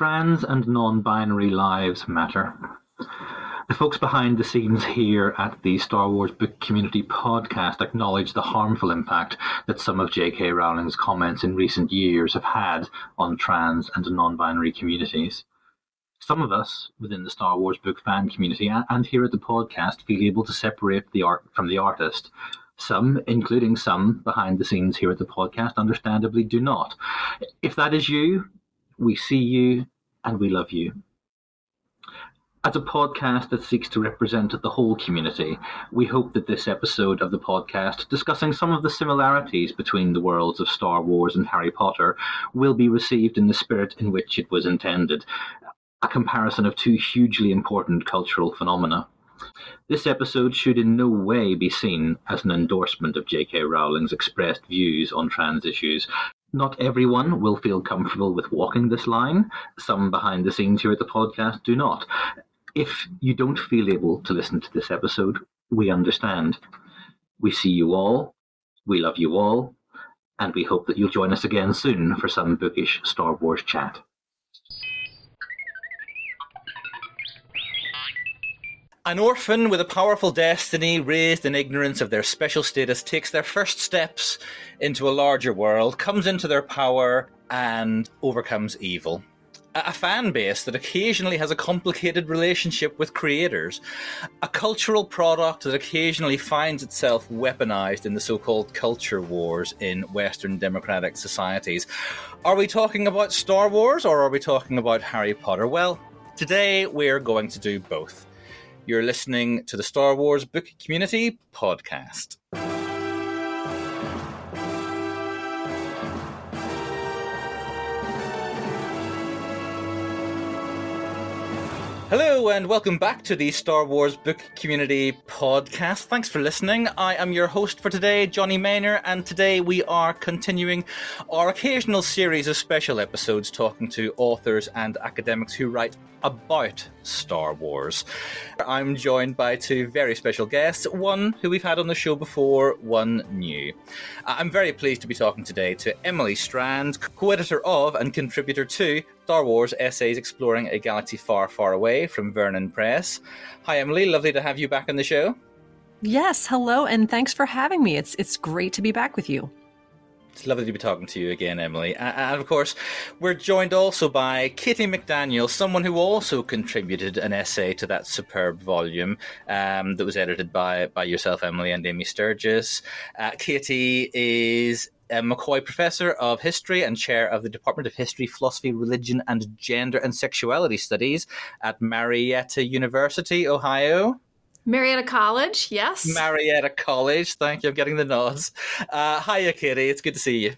trans and non binary lives matter. The folks behind the scenes here at the Star Wars Book Community podcast acknowledge the harmful impact that some of J.K. Rowling's comments in recent years have had on trans and non binary communities. Some of us within the Star Wars book fan community and here at the podcast feel able to separate the art from the artist. Some, including some behind the scenes here at the podcast, understandably do not. If that is you, we see you and we love you. As a podcast that seeks to represent the whole community, we hope that this episode of the podcast, discussing some of the similarities between the worlds of Star Wars and Harry Potter, will be received in the spirit in which it was intended a comparison of two hugely important cultural phenomena. This episode should in no way be seen as an endorsement of J.K. Rowling's expressed views on trans issues, not everyone will feel comfortable with walking this line. Some behind the scenes here at the podcast do not. If you don't feel able to listen to this episode, we understand. We see you all, we love you all, and we hope that you'll join us again soon for some bookish Star Wars chat. An orphan with a powerful destiny, raised in ignorance of their special status, takes their first steps into a larger world, comes into their power, and overcomes evil. A fan base that occasionally has a complicated relationship with creators. A cultural product that occasionally finds itself weaponized in the so called culture wars in Western democratic societies. Are we talking about Star Wars or are we talking about Harry Potter? Well, today we're going to do both. You're listening to the Star Wars Book Community Podcast. Hello, and welcome back to the Star Wars Book Community Podcast. Thanks for listening. I am your host for today, Jonny Maynor, and today we are continuing our occasional series of special episodes talking to authors and academics who write about Star Wars. I'm joined by two very special guests, one who we've had on the show before, one new. Uh, I'm very pleased to be talking today to Emily Strand, co editor of and contributor to Star Wars Essays Exploring a Galaxy Far, Far Away from Vernon Press. Hi, Emily. Lovely to have you back on the show. Yes, hello, and thanks for having me. It's it's great to be back with you. It's lovely to be talking to you again, Emily. And of course, we're joined also by Katy McDaniel, someone who also contributed an essay to that superb volume um, that was edited by, by yourself, Emily, and Amy Sturgis. Uh, Katy is a McCoy Professor of History and Chair of the Department of History, Philosophy, Religion, and Gender and Sexuality Studies at Marietta University, Ohio. Marietta College, yes. Marietta College, thank you. I'm getting the nods. Uh, hiya, Katy. It's good to see you.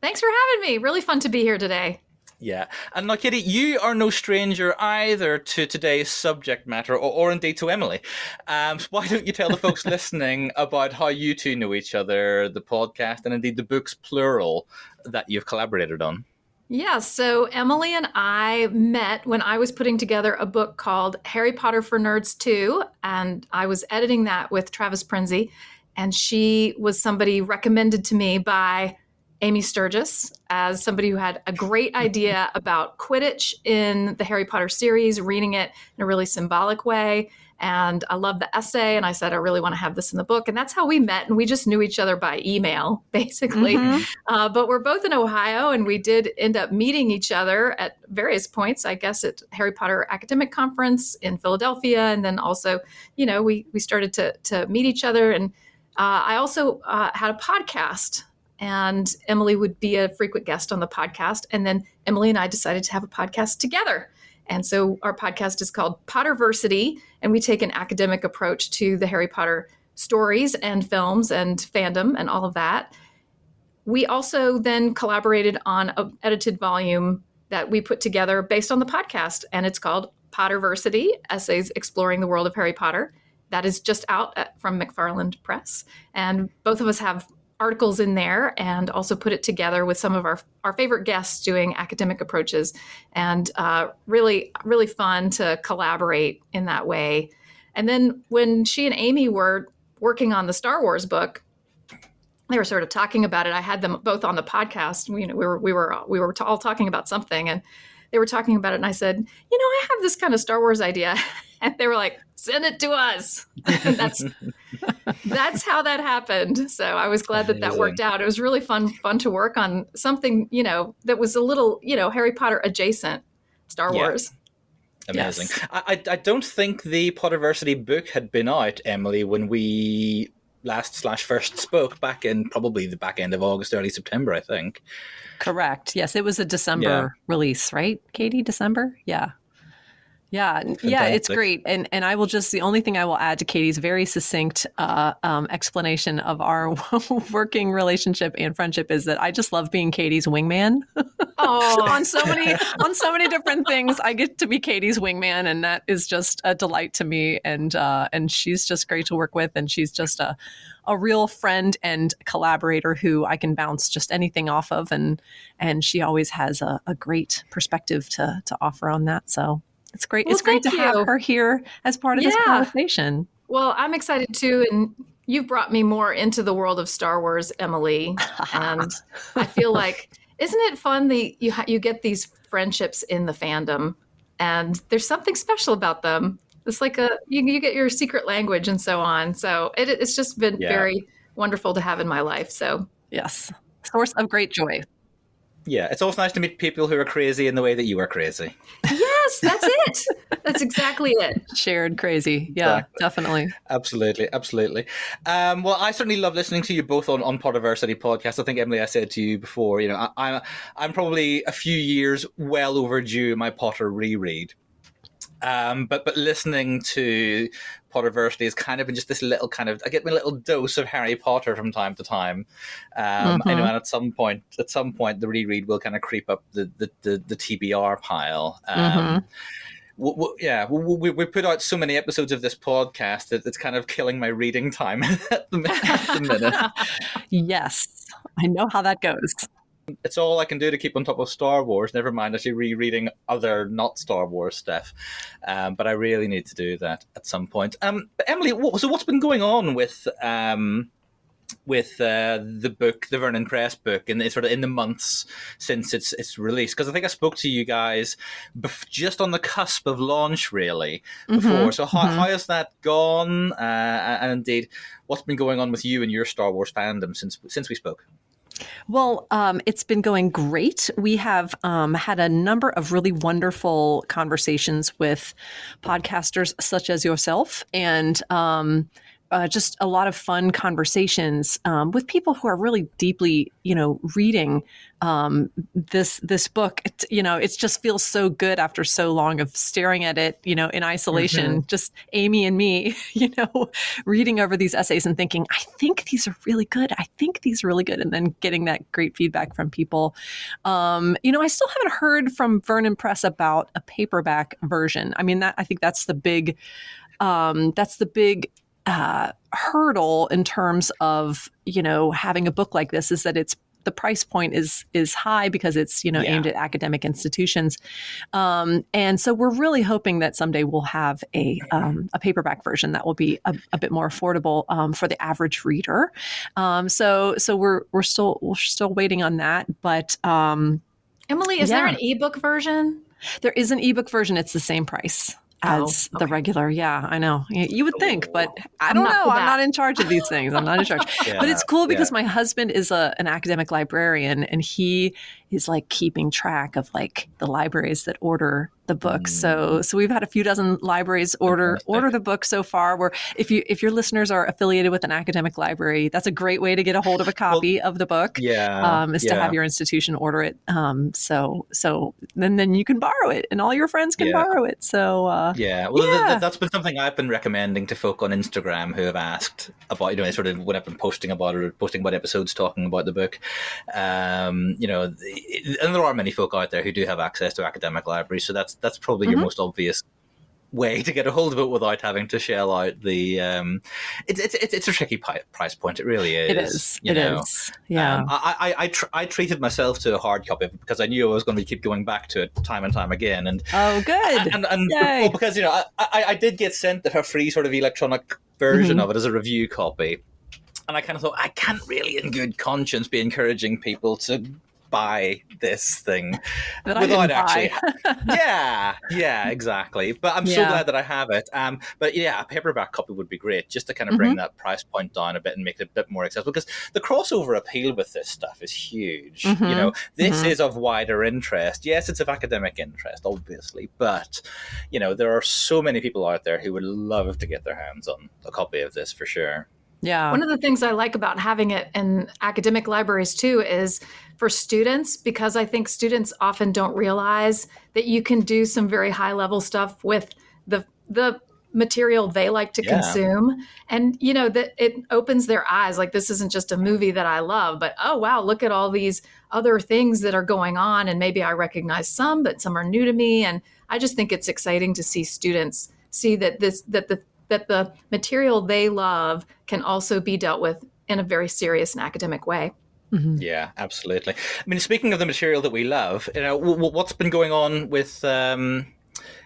Thanks for having me. Really fun to be here today. Yeah. And now, Katy, you are no stranger either to today's subject matter, or, or indeed to Emily. Um, so why don't you tell the folks listening about how you two know each other, the podcast, and indeed the books, plural, that you've collaborated on? Yeah, so Emily and I met when I was putting together a book called Harry Potter for Nerds 2, and I was editing that with Travis Prinzi, and she was somebody recommended to me by Amy Sturgis as somebody who had a great idea about Quidditch in the Harry Potter series, reading it in a really symbolic way. And I love the essay, and I said, I really want to have this in the book. And that's how we met. And we just knew each other by email, basically. Mm-hmm. Uh, but we're both in Ohio, and we did end up meeting each other at various points, I guess, at Harry Potter Academic Conference in Philadelphia. And then also, you know, we, we started to, to meet each other. And uh, I also uh, had a podcast and Emily would be a frequent guest on the podcast. And then Emily and I decided to have a podcast together. And so our podcast is called Potterversity, and we take an academic approach to the Harry Potter stories and films and fandom and all of that. We also then collaborated on an edited volume that we put together based on the podcast, and it's called Potterversity Essays Exploring the World of Harry Potter. That is just out at, from McFarland Press. And both of us have articles in there and also put it together with some of our, our favorite guests doing academic approaches. And uh, really really fun to collaborate in that way. And then when she and amy were working on the star wars book they were sort of talking about it. I had them both on the podcast. You know we were we were we were all talking about something and they were talking about it, and I said, you know, I have this kind of Star Wars idea, and they were like, send it to us. That's that's how that happened. So I was glad that that worked out. It was really fun fun to work on something you know that was a little you know Harry Potter adjacent Star Yeah. Wars. Amazing. Yes. I, I I don't think the Potterversity book had been out, Emily, when we last slash first spoke back in probably the back end of August, early September, I think. Correct. Yes, it was a December Yeah. release, right, Katy? December? Yeah. Yeah, n- yeah, it's great, and and I will just the only thing I will add to Katy's very succinct uh, um, explanation of our working relationship and friendship is that I just love being Katy's wingman Oh, on so many on so many different things. I get to be Katy's wingman, and that is just a delight to me. And uh, and she's just great to work with, and she's just a a real friend and collaborator who I can bounce just anything off of, and and she always has a, a great perspective to to offer on that. So it's great. Well, it's great to thank have her here as part of this conversation. well, I'm excited too, and you've brought me more into the world of Star Wars, Emily. and I feel like isn't it fun that you ha- you get these friendships in the fandom, and there's something special about them. It's like a you, you get your secret language and so on. So it, it's just been Yeah. very wonderful to have in my life. So yes, source of great joy. Yeah, it's always nice to meet people who are crazy in the way that you are crazy. Yes, that's it. that's exactly it. Shared crazy. Yeah, Exactly. definitely. Absolutely, absolutely. Um, well, I certainly love listening to you both on on Potterversity podcast. I think Emily, I said to you before, you know, I, I'm I'm probably a few years well overdue my Potter reread. Um, but but listening to Potterversity has kind of been just this little kind of I get my little dose of Harry Potter from time to time. Um, I know, Mhm. and at some point, at some point, the reread will kind of creep up the the, the, the TBR pile. Um, w- w- yeah, we, we put out so many episodes of this podcast that it's kind of killing my reading time at the, at the minute. Yes, I know how that goes. It's all I can do to keep on top of Star Wars. Never mind actually rereading other not Star Wars stuff. Um, but I really need to do that at some point. Um, but Emily, what, so what's been going on with um, with uh, the book, the Vernon Press book, and it's sort of in the months since it's it's released? Because I think I spoke to you guys bef- just on the cusp of launch, really before. Mhm, So how, mhm. how has that gone? Uh, and indeed, what's been going on with you and your Star Wars fandom since since we spoke? Well, um, it's been going great. We have um, had a number of really wonderful conversations with podcasters such as yourself, and um, uh, just a lot of fun conversations um, with people who are really deeply, you know, reading um, this this book. It, you know, it just feels so good after so long of staring at it, you know, in isolation. Just Amy and me, you know, reading over these essays and thinking, I think these are really good. I think these are really good, and then getting that great feedback from people. Um, you know, I still haven't heard from Vernon Press about a paperback version. I mean, that I think that's the big, um, that's the big uh, hurdle in terms of you know having a book like this is that it's the price point is is high because it's you know Yeah. aimed at academic institutions um, and so we're really hoping that someday we'll have a um, a paperback version that will be a, a bit more affordable um, for the average reader um, so so we're we're still we're still waiting on that but um, Emily, is there Yeah. an ebook version? there is an ebook version it's the same price Oh, as the regular yeah i know. You, would think but oh, i I'm don't not know i'm not in charge of these things i'm not in charge. But it's cool because yeah. my husband is a an academic librarian and he is like keeping track of like the libraries that order the book. So so we've had a few dozen libraries order order the book so far. Where if you if your listeners are affiliated with an academic library, that's a great way to get a hold of a copy of the book. yeah, Um, is yeah. to have your institution order it. Um, so so then then you can borrow it, and all your friends can Yeah. borrow it. So uh, Yeah, well, Yeah. th- that's been something I've been recommending to folk on Instagram who have asked about, you know, sort of when I've been posting about it or posting about episodes talking about the book. Um, you know, th- and there are many folk out there who do have access to academic libraries, so that's that's probably your Mhm. most obvious way to get a hold of it without having to shell out the. Um, it's it's it's it's a tricky pi- price point. It really is. it is. you It is. know. Yeah. Um, I, I, I, tr- I treated myself to a hard copy because I knew I was going to keep going back to it time and time again. And oh, good. and, and well, because you know, I, I, I did get sent a free sort of electronic version Mhm. of it as a review copy, and I kind of thought I can't really, in good conscience, be encouraging people to buy this thing That I without actually. yeah, yeah, exactly. But I'm so glad that I have it. Um, but yeah, a paperback copy would be great, just to kind of bring Mm-hmm. that price point down a bit and make it a bit more accessible. Because the crossover appeal with this stuff is huge. You Mhm. know, this Mhm. is of wider interest. Yes, it's of academic interest, obviously, but you know, there are so many people out there who would love to get their hands on a copy of this for sure. Yeah. One of the things I like about having it in academic libraries too is for students, because I think students often don't realize that you can do some very high level stuff with the the material they like to Yeah. consume and you know that it opens their eyes like this isn't just a movie that i love but oh wow look at all these other things that are going on and maybe i recognize some but some are new to me and i just think it's exciting to see students see that this that the that the material they love can also be dealt with in a very serious and academic way. Mhm. Yeah, absolutely. I mean, speaking of the material that we love, you know, w- w- what's been going on with um,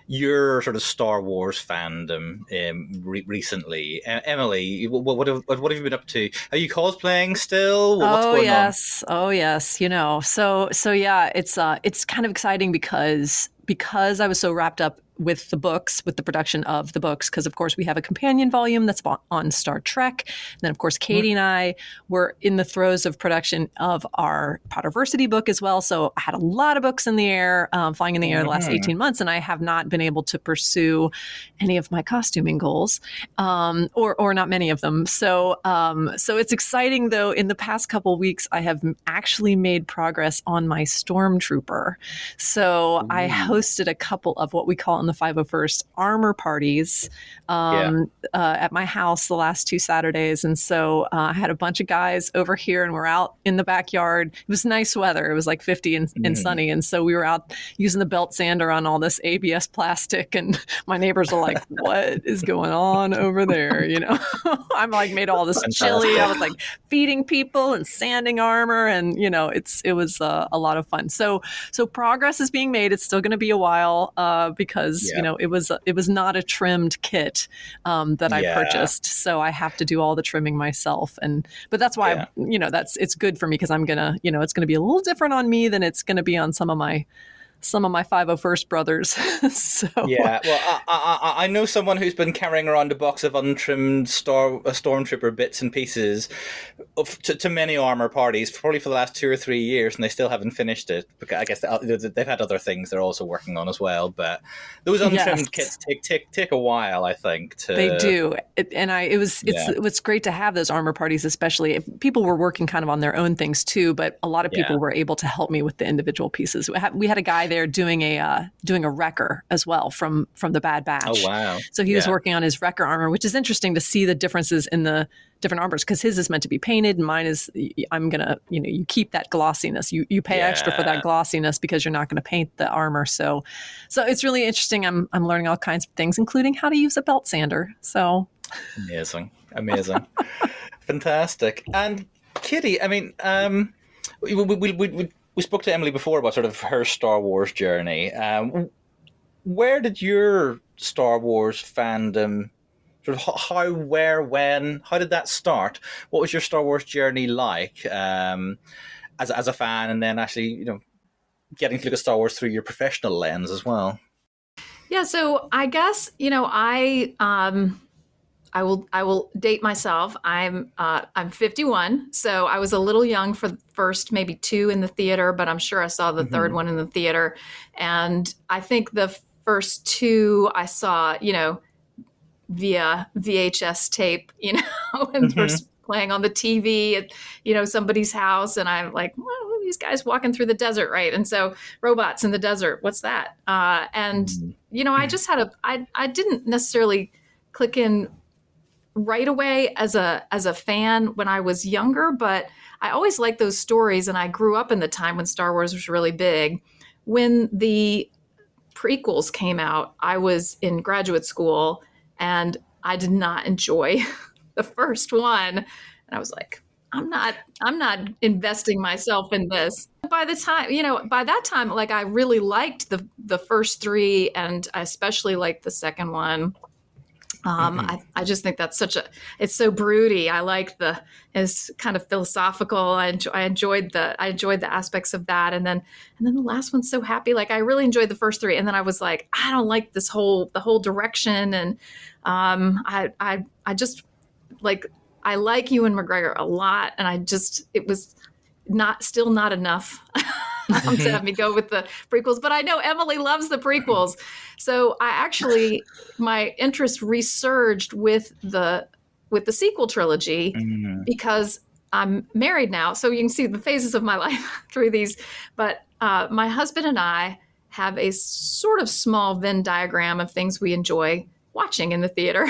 your sort of Star Wars fandom um, re- recently? Uh, Emily, what, what, have, what have you been up to? Are you cosplaying still? What's oh going yes, oh yes. You know, so so yeah, it's uh, it's kind of exciting because because I was so wrapped up with the books, with the production of the books, because of course we have a companion volume that's on- Star Trek. And then of course Katie and I were in the throes of production of our Potterversity book as well. So I had a lot of books in the air, um, flying in the air the last Mhm. 18 months, and I have not been able to pursue any of my costuming goals, um, or or not many of them. So um, so it's exciting though. In the past couple weeks, I have actually made progress on my stormtrooper. So I hosted a couple of what we call the 501st armor parties um, uh, at my house the last two Saturdays, and so uh, I had a bunch of guys over here, and we're out in the backyard. It was nice weather; it was like 50 and, and Mhm. sunny, and so we were out using the belt sander on all this ABS plastic, and my neighbors are like, "What is going on over there?" You know, I'm like made all this chili. I was like feeding people and sanding armor, and you know, it's it was uh, a lot of fun. So so progress is being made. It's still going to be a while uh, because Yeah. you know it was it was not a trimmed kit um, that I Yeah. purchased, so I have to do all the trimming myself. And but that's why Yeah. you know that's it's good for me because I'm gonna you know it's gonna be a little different on me than it's gonna be on some of my some of my 501st brothers. so Yeah, well, I, I, I- know someone who's been carrying around a box of untrimmed star, uh, stormtrooper bits and pieces of, to, to many armor parties, probably for the last two or three years, and they still haven't finished it. Because I guess they- they've had other things they're also working on as well. But those untrimmed Yes. kits take take take a while, I think. To They do, it, and I. It was. It's. Yeah. It's great to have those armor parties, especially if people were working kind of on their own things too. But a lot of people Yeah. were able to help me with the individual pieces. We had, we had a guy there doing a uh, doing a wrecker as well from from the Bad Batch. Oh wow! So he was working on his wrecker armor, which is interesting to see the differences in the different armors because his is meant to be painted and mine is I'm gonna you know you keep that glossiness. You you pay extra for that glossiness because you're not going to paint the armor. So so it's really interesting. I'm I'm learning all kinds of things including how to use a belt sander. So Amazing, amazing, fantastic. And Katy, I mean, um, we, we, we, we, we spoke to Emily before about sort of her Star Wars journey. Um, where did your Star Wars fandom sort of how, where, when, how did that start? What was your Star Wars journey like um, as as a fan, and then actually, you know, getting to look at Star Wars through your professional lens as well? Yeah, so I guess you know I um, I will I will date myself. I'm uh, I'm 51, so I was a little young for the first maybe two in the theater, but I'm sure I saw the third one in the theater, and I think the first two I saw, you know, via VHS tape, you know, and Mhm. first playing on the TV at you know somebody's house, and I'm like, well, these guys walking through the desert, right? And so robots in the desert, what's that? Uh, and you know, I just had a I I didn't necessarily click in right away as a as a fan when I was younger, but I always liked those stories and I grew up in the time when Star Wars was really big. When the prequels came out, I was in graduate school and I did not enjoy the first one. And I was like, I'm not I'm not investing myself in this. By the time, you know, by that time like I really liked the the first 3 and I especially liked the second one. Um, mm-hmm. I, I just think that's such a it's so broody. I like the it's kind of philosophical. I, enjoy, I enjoyed the I enjoyed the aspects of that, and then and then the last one's so happy. Like I really enjoyed the first three, and then I was like, I don't like this whole the whole direction, and um, I I I just like I like Ewan McGregor a lot, and I just it was not still not enough um, to have me go with the prequels. But I know Emily loves the prequels, so I actually my interest resurged with the with the sequel trilogy mm-hmm. because I'm married now, so you can see the phases of my life through these. But uh, my husband and I have a sort of small Venn diagram of things we enjoy watching in the theater.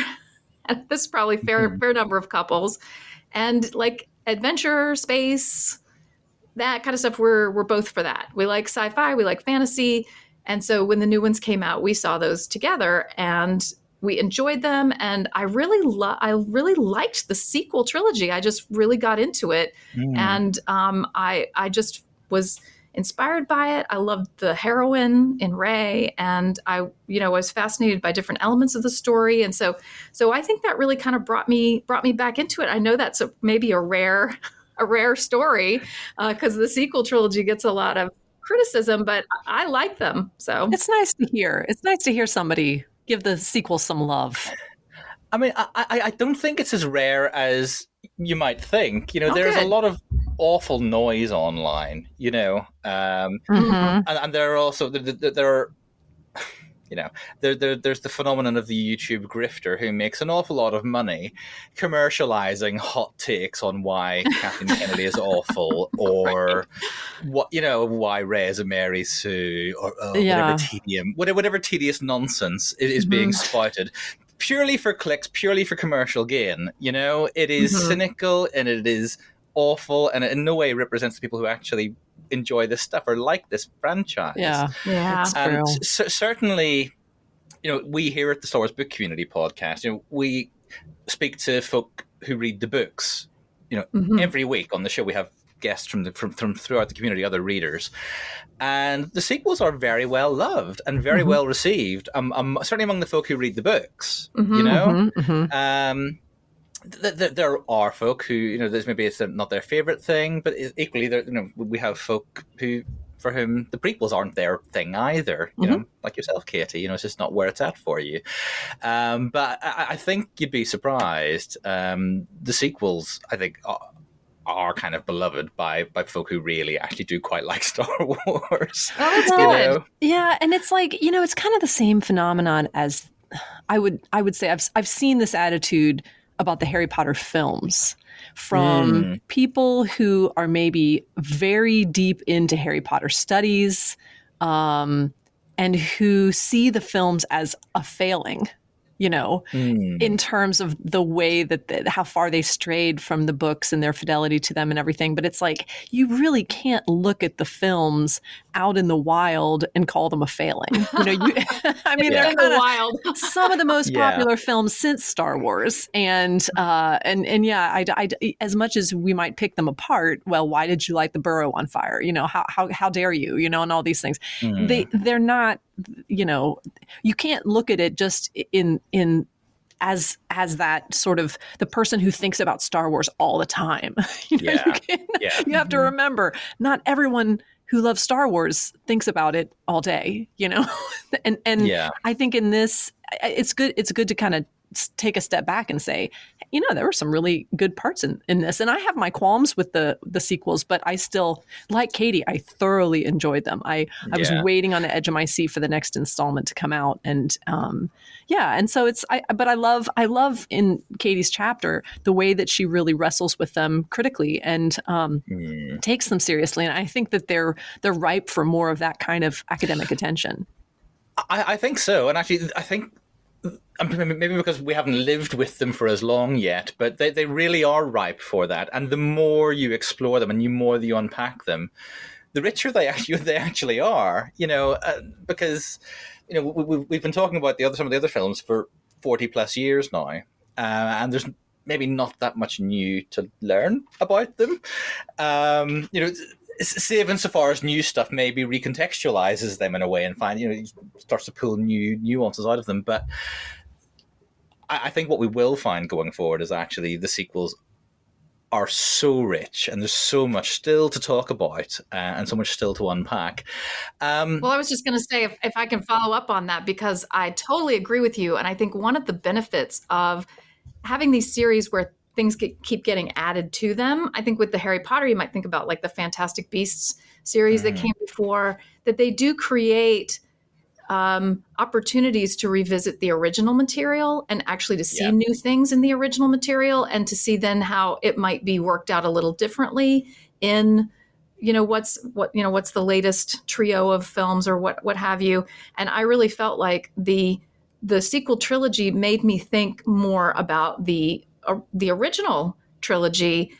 and this is probably fair mm-hmm. fair number of couples, and like adventure, space, that kind of stuff we're we're both for that. We like sci-fi we like fantasy. And so when the new ones came out we saw those together and we enjoyed them. And i really lo- i really liked the sequel trilogy. I just really got into it. Mm. and um, i i just was inspired by it. I loved the heroine in Rey and i you know was fascinated by different elements of the story. And so so i think that really kind of brought me brought me back into it. I know that's a, maybe a rare a rare story because uh, the sequel trilogy gets a lot of criticism, but I like them. So it's nice to hear. It's nice to hear somebody give the sequel some love. I mean, I, I don't think it's as rare as you might think. You know, oh, there's good. a lot of awful noise online. You know, um, mm-hmm. and, and, there are also there, there are you know, there, there, there's the phenomenon of the YouTube grifter who makes an awful lot of money commercializing hot takes on why Kathleen Kennedy is awful or right. what you know why Rey is a Mary Sue or uh, yeah. whatever tedium, whatever, whatever tedious nonsense is, mm-hmm. being spouted purely for clicks, purely for commercial gain. You know, it is mm-hmm. cynical and it is awful, and it in no way represents the people who actually enjoy this stuff or like this franchise. Yeah, yeah. And c- certainly, you know, we here at the Star Wars Book Community podcast, you know, we speak to folk who read the books. You know, mm-hmm. every week on the show we have guests from the from, from throughout the community, other readers, and the sequels are very well loved and very mm-hmm. well received. Um, um, certainly among the folk who read the books, mm-hmm, you know. Mm-hmm, mm-hmm. Um, there are folk who you know there's maybe it's not their favorite thing, but equally there you know we have folk who for whom the prequels aren't their thing either. You mm-hmm. know, like yourself, Katy. You know, it's just not where it's at for you. Um, but I, I, think you'd be surprised. Um, the sequels, I think. Are, are kind of beloved by by folk who really actually do quite like Star Wars. Oh, that's you Know? Yeah, and it's like you know, it's kind of the same phenomenon as I would I would say I've I've seen this attitude about the Harry Potter films from mm. people who are maybe very deep into Harry Potter studies um, and who see the films as a failing you know, mm. in terms of the way that the, how far they strayed from the books and their fidelity to them and everything. But it's like you really can't look at the films out in the wild and call them a failing. You know, you, I mean, yeah. they're in the wild. some of the most yeah. popular films since Star Wars, and uh, and and yeah, I, I, as much as we might pick them apart, well, why did you light the burrow on fire? You know, how how how dare you? You know, and all these things. Mm. They they're not you know you can't look at it just in in as as that sort of the person who thinks about Star Wars all the time. you know, yeah. you, can, yeah. you have to mm-hmm. remember not everyone who loves Star Wars thinks about it all day, you know? and and yeah. I think in this it's good it's good to kind of take a step back and say, you know, there were some really good parts in, in this. And I have my qualms with the the sequels, but I still, like Katy, I thoroughly enjoyed them. I, I was waiting on the edge of my seat for the next installment to come out. And um, yeah, and so it's I but I love I love in Katy's chapter the way that she really wrestles with them critically and um, mm. takes them seriously. And I think that they're they're ripe for more of that kind of academic attention. I, I think so. And actually I think maybe because we haven't lived with them for as long yet, but they, they really are ripe for that. And the more you explore them and the more you unpack them, the richer they actually they actually are. You know, uh, because you know we, we've been talking about the other some of the other films for forty plus years now, uh, and there's maybe not that much new to learn about them. Um, you know save insofar as new stuff maybe recontextualizes them in a way and find you know starts to pull new nuances out of them but I think what we will find going forward is actually the sequels are so rich and there's so much still to talk about uh, and so much still to unpack. Um, well, I was just going to say if, if I can follow up on that because I totally agree with you. And I think one of the benefits of having these series where things get, keep getting added to them, I think with the Harry Potter, you might think about like the Fantastic Beasts series mm. that came before, that they do create um, opportunities to revisit the original material and actually to see yeah. new things in the original material and to see then how it might be worked out a little differently in you know what's what you know what's the latest trio of films or what what have you and i really felt like the the sequel trilogy made me think more about the uh, the original trilogy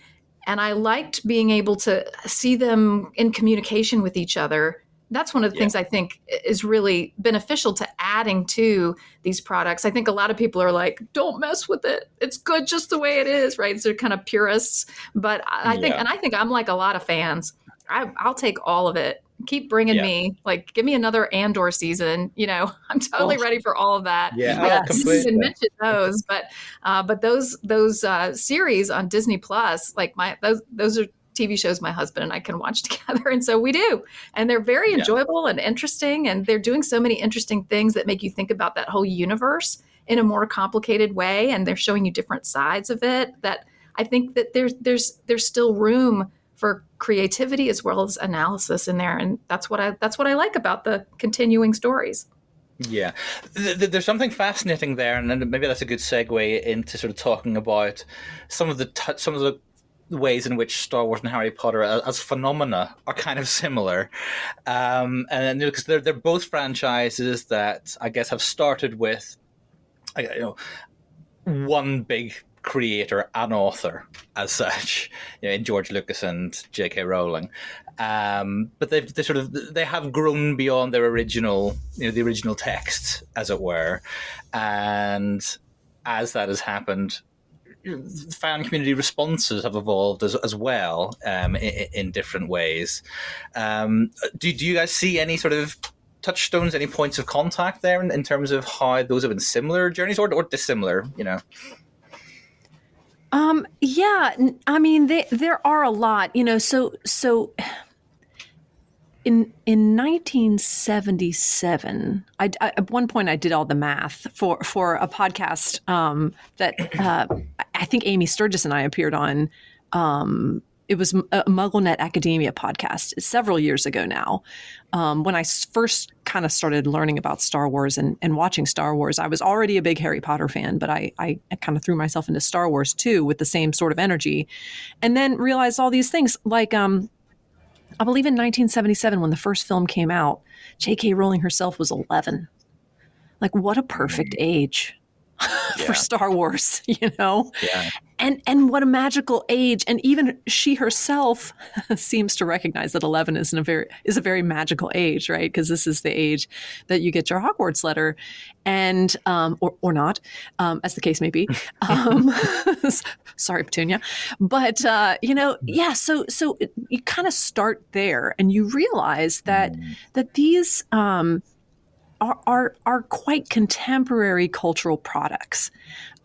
and i liked being able to see them in communication with each other that's one of the yeah. things I think is really beneficial to adding to these products. I think a lot of people are like, don't mess with it. It's good just the way it is, right? So they're kind of purists. But I think, yeah. and I think I'm like a lot of fans. I, I, will take all of it. Keep bringing yeah. me, like, give me another Andor season. You know, I'm totally ready for all of that. Yeah, I didn't mention those, but uh, but those those uh, series on Disney Plus, like my those those are TV shows my husband and I can watch together. And so we do. And they're very yeah. enjoyable and interesting. And they're doing so many interesting things that make you think about that whole universe in a more complicated way. And they're showing you different sides of it that I think that there's there's there's still room for creativity as well as analysis in there. And that's what I that's what I like about the continuing stories. Yeah, there's something fascinating there, and maybe that's a good segue into sort of talking about some of the t- some of the ways in which Star Wars and Harry Potter as phenomena are kind of similar, um, and because they're they're both franchises that I guess have started with, you know, one big creator and author as such, you know, in George Lucas and J.K. Rowling. Um, but they've they sort of they have grown beyond their original, you know, the original text, as it were, and as that has happened, fan community responses have evolved as, as well um, in, in, different ways. Um, do, do you guys see any sort of touchstones, any points of contact there in, in terms of how those have been similar journeys or, or dissimilar, you know? Um, yeah, I mean, they, there are a lot, you know, so, so in in 1977, I, I, at one point I did all the math for for a podcast um, that uh, I think Amy Sturgis and I appeared on. Um, it was a MuggleNet Academia podcast several years ago now. Um, when I first kind of started learning about Star Wars and, and watching Star Wars, I was already a big Harry Potter fan, but I, I kind of threw myself into Star Wars too with the same sort of energy. And then realized all these things like um, I believe in 1977, when the first film came out, J.K. Rowling herself was 11. Like, what a perfect mm. age yeah. for Star Wars, you know? Yeah. And and what a magical age. And even she herself seems to recognize that 11 is a very is a very magical age, right? Because this is the age that you get your Hogwarts letter, and um, or or not, um, as the case may be. Um, sorry, Petunia, but uh, you know, yeah. So so you kind of start there, and you realize that mm. that these. Um, are, are, are quite contemporary cultural products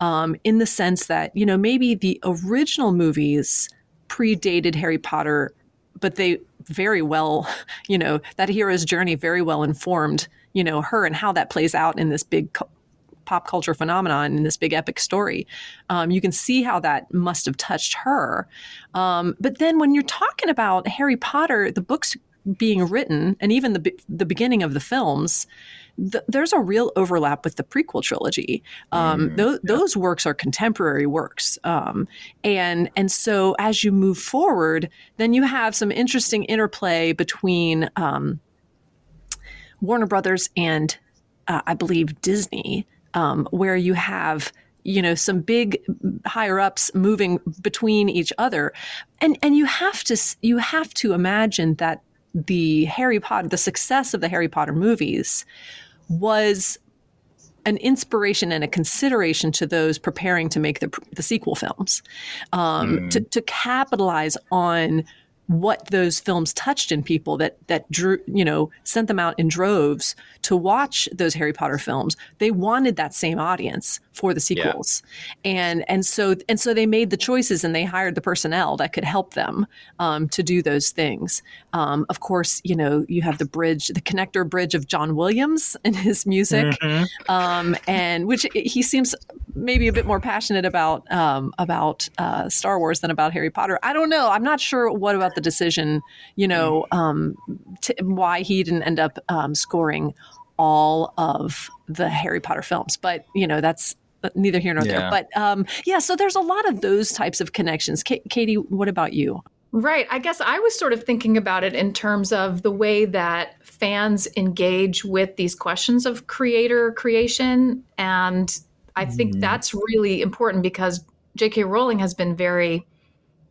um, in the sense that, you know, maybe the original movies predated Harry Potter, but they very well, you know, that hero's journey very well informed, you know, her and how that plays out in this big pop culture phenomenon in this big epic story. Um, you can see how that must have touched her. Um, but then when you're talking about Harry Potter, the books being written, and even the the beginning of the films, th- there's a real overlap with the prequel trilogy. Um, mm, th- yeah. Those works are contemporary works, um, and and so as you move forward, then you have some interesting interplay between um, Warner Brothers and uh, I believe Disney, um, where you have you know some big higher ups moving between each other and and you have to you have to imagine that the Harry Potter the success of the Harry Potter movies was an inspiration and a consideration to those preparing to make the, the sequel films um, mm. to, to capitalize on what those films touched in people that that drew you know sent them out in droves to watch those Harry Potter films. They wanted that same audience for the sequels, yeah. and and so and so they made the choices and they hired the personnel that could help them um, to do those things. Um, of course, you know you have the bridge, the connector bridge of John Williams and his music, mm-hmm. um, and which he seems maybe a bit more passionate about um, about uh, Star Wars than about Harry Potter. I don't know. I'm not sure what about the decision. You know, mm. um, t- why he didn't end up um, scoring all of the Harry Potter films, but you know that's neither here nor yeah. there. But um, yeah, so there's a lot of those types of connections. K- Katy, what about you? Right. I guess I was sort of thinking about it in terms of the way that fans engage with these questions of creator creation and I think mm. that's really important because J.K. Rowling has been very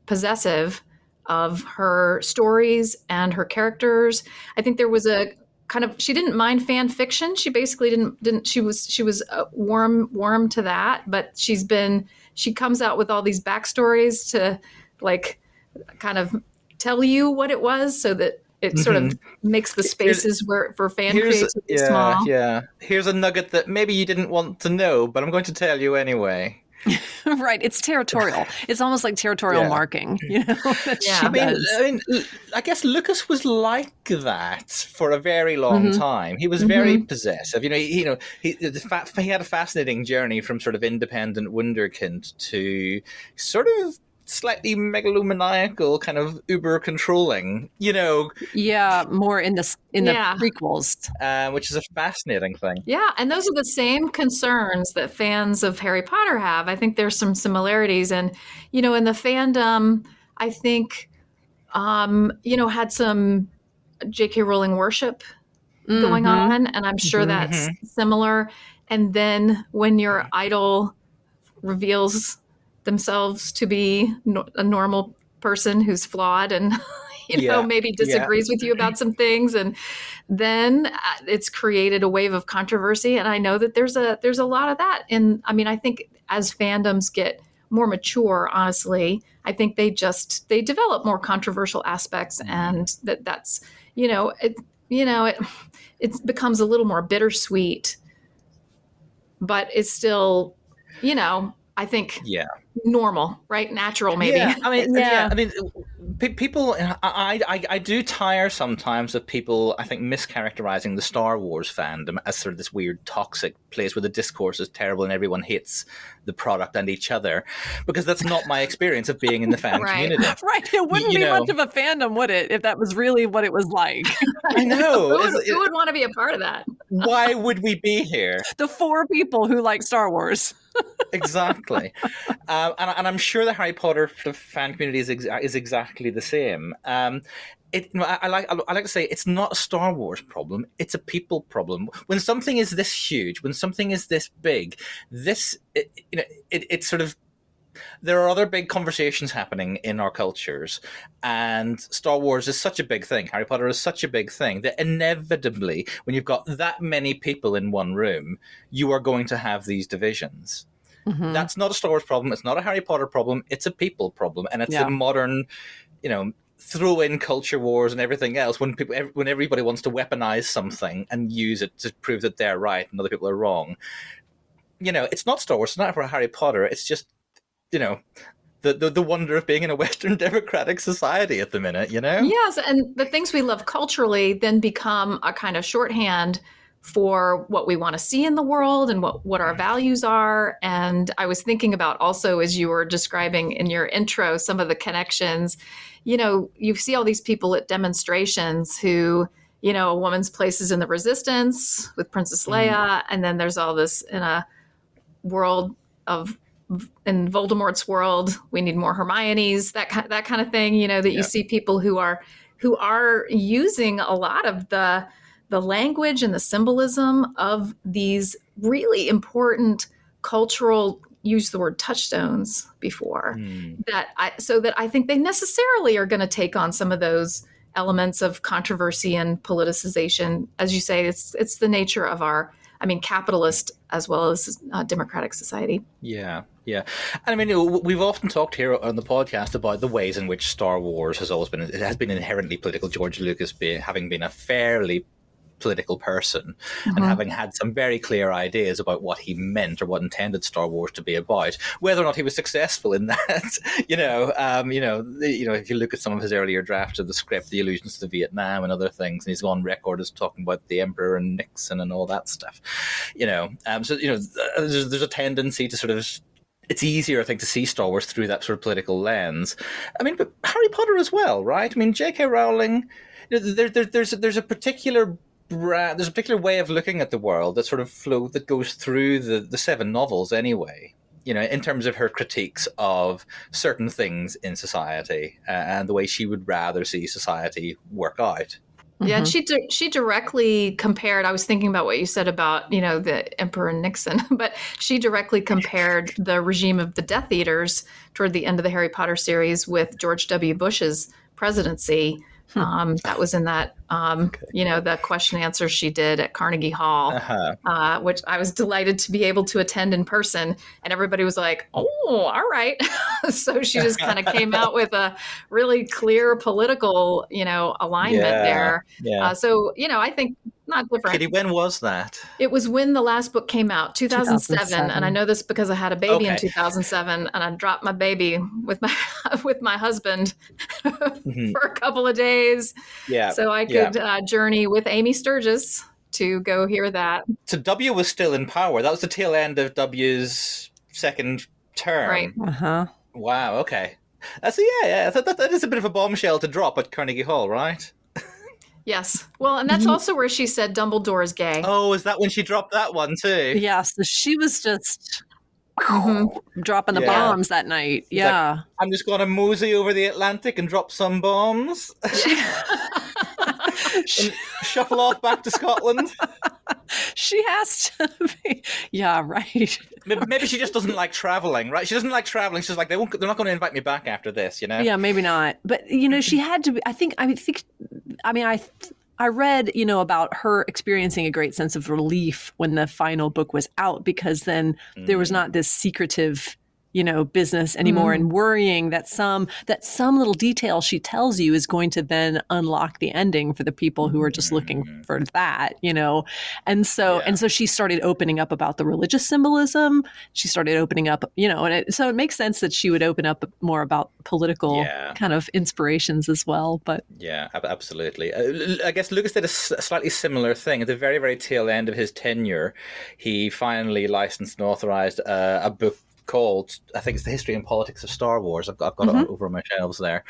possessive of her stories and her characters. I think there was a kind of she didn't mind fan fiction. She basically didn't didn't she was she was uh, warm warm to that, but she's been she comes out with all these backstories to like kind of tell you what it was so that it sort of mm-hmm. makes the spaces where for fan creativity yeah, small. Yeah, here's a nugget that maybe you didn't want to know, but I'm going to tell you anyway. right, it's territorial. It's almost like territorial yeah. marking. You know, yeah. I mean, I mean, I guess Lucas was like that for a very long mm-hmm. time. He was very mm-hmm. possessive. You know, he, you know, he fa- he had a fascinating journey from sort of independent wunderkind to sort of slightly megalomaniacal, kind of uber controlling, you know. Yeah, more in the in the yeah. prequels, uh, which is a fascinating thing. Yeah, and those are the same concerns that fans of Harry Potter have. I think there's some similarities, and you know, in the fandom, I think, um, you know, had some J.K. Rowling worship mm-hmm. going on, and I'm sure mm-hmm. that's similar. And then when your idol reveals themselves to be no- a normal person who's flawed and you know maybe disagrees yeah. with you about some things. And then uh, it's created a wave of controversy. And i know that there's a there's a lot of that. And i mean i think as fandoms get more mature honestly i think they just they develop more controversial aspects. Mm-hmm. and that that's you know it you know it it becomes a little more bittersweet but it's still you know I think yeah normal, right? Natural, maybe. Yeah, I mean, yeah. yeah. I mean, people. I, I I do tire sometimes of people. I think mischaracterizing the Star Wars fandom as sort of this weird toxic place where the discourse is terrible and everyone hates the product and each other, because that's not my experience of being in the fan right. community. Right. It wouldn't you be know. much of a fandom, would it, if that was really what it was like? I know. who, would, who would want to be a part of that? why would we be here? The four people who like Star Wars exactly, um, and, and, I'm sure the Harry Potter fan community is, ex- is exactly the same. Um, it, you know, I, I, like I like to say it's not a Star Wars problem; it's a people problem. When something is this huge, when something is this big, this it, you know, it, it sort of there are other big conversations happening in our cultures, and Star Wars is such a big thing. Harry Potter is such a big thing that inevitably, when you've got that many people in one room, you are going to have these divisions. Mm-hmm. That's not a Star Wars problem. It's not a Harry Potter problem. It's a people problem, and it's yeah. a modern, you know, throw in culture wars and everything else when people when everybody wants to weaponize something and use it to prove that they're right and other people are wrong. You know, it's not Star Wars. It's not for Harry Potter. It's just you know the, the, the wonder of being in a Western democratic society at the minute, you know? Yes, and the things we love culturally then become a kind of shorthand for what we want to see in the world and what, what our values are. And I was thinking about also, as you were describing in your intro, some of the connections. You know, you see all these people at demonstrations who, you know, a woman's place is in the resistance with Princess Leia, mm. and then there's all this in a world of in Voldemort's world, we need more Hermione's, that kind, that kind of thing. You know, that yeah. you see people who are who are using a lot of the the language and the symbolism of these really important cultural use the word touchstones before mm. that I so that I think they necessarily are going to take on some of those elements of controversy and politicization as you say it's it's the nature of our I mean, capitalist as well as uh, democratic society. Yeah, yeah. And I mean, we've often talked here on the podcast about the ways in which Star Wars has always been, it has been inherently political. George Lucas being, having been a fairly political person mm-hmm. and having had some very clear ideas about what he meant or what intended Star Wars to be about. Whether or not he was successful in that, you know, um, you know, you know, if you look at some of his earlier drafts of the script, the allusions to Vietnam and other things, and he's on record as talking about the Emperor and Nixon and all that stuff, you know. Um, so you know, there's, there's a tendency to sort of it's easier, I think, to see Star Wars through that sort of political lens. I mean, but Harry Potter as well, right? I mean, J.K. Rowling, you know, there, there, there's there's a particular there's a particular way of looking at the world that sort of flow that goes through the the seven novels anyway you know in terms of her critiques of certain things in society uh, and the way she would rather see society work out yeah, mm-hmm. she di- she directly compared. I was thinking about what you said about you know the Emperor Nixon, but she directly compared the regime of the Death Eaters toward the end of the Harry Potter series with George W. Bush's presidency, Hmm. Um, that was in that, um, okay. you know, the question answer she did at Carnegie Hall, uh-huh. uh, which I was delighted to be able to attend in person. And everybody was like, oh, all right. so she just kind of came out with a really clear political, you know, alignment yeah. there. Yeah. Uh, so, you know, I think not different. Kitty, when was that? It was when the last book came out, 2007, 2007. and I know this because I had a baby okay. in 2007, and I dropped my baby with my with my husband mm-hmm. for a couple of days. Yeah. So I could yeah. uh, journey with Amy Sturgis to go hear that. So W was still in power. That was the tail end of W's second term. Right. Uh huh. Wow. Okay. That's yeah, yeah. That, that, that is a bit of a bombshell to drop at Carnegie Hall, right? Yes. Well, and that's mm-hmm. also where she said Dumbledore is gay. Oh, is that when she dropped that one too? Yeah. So she was just mm-hmm. dropping the yeah. bombs that night. She's yeah. Like, I'm just going to mosey over the Atlantic and drop some bombs. and shuffle off back to Scotland. she has to be. Yeah, right. Maybe she just doesn't like traveling, right? She doesn't like traveling. She's like, they won't. They're not going to invite me back after this, you know? Yeah, maybe not. But you know, she had to. Be, I think. I think. I mean, I. I read, you know, about her experiencing a great sense of relief when the final book was out because then mm. there was mm. not this secretive you know business anymore mm. and worrying that some that some little detail she tells you is going to then unlock the ending for the people who are just looking mm. for that you know and so yeah. and so she started opening up about the religious symbolism she started opening up you know and it, so it makes sense that she would open up more about political yeah. kind of inspirations as well but yeah absolutely uh, i guess lucas did a slightly similar thing at the very very tail end of his tenure he finally licensed and authorized uh, a book called I think it's the history and politics of Star Wars. I've got, I've got mm-hmm. it over on my shelves there,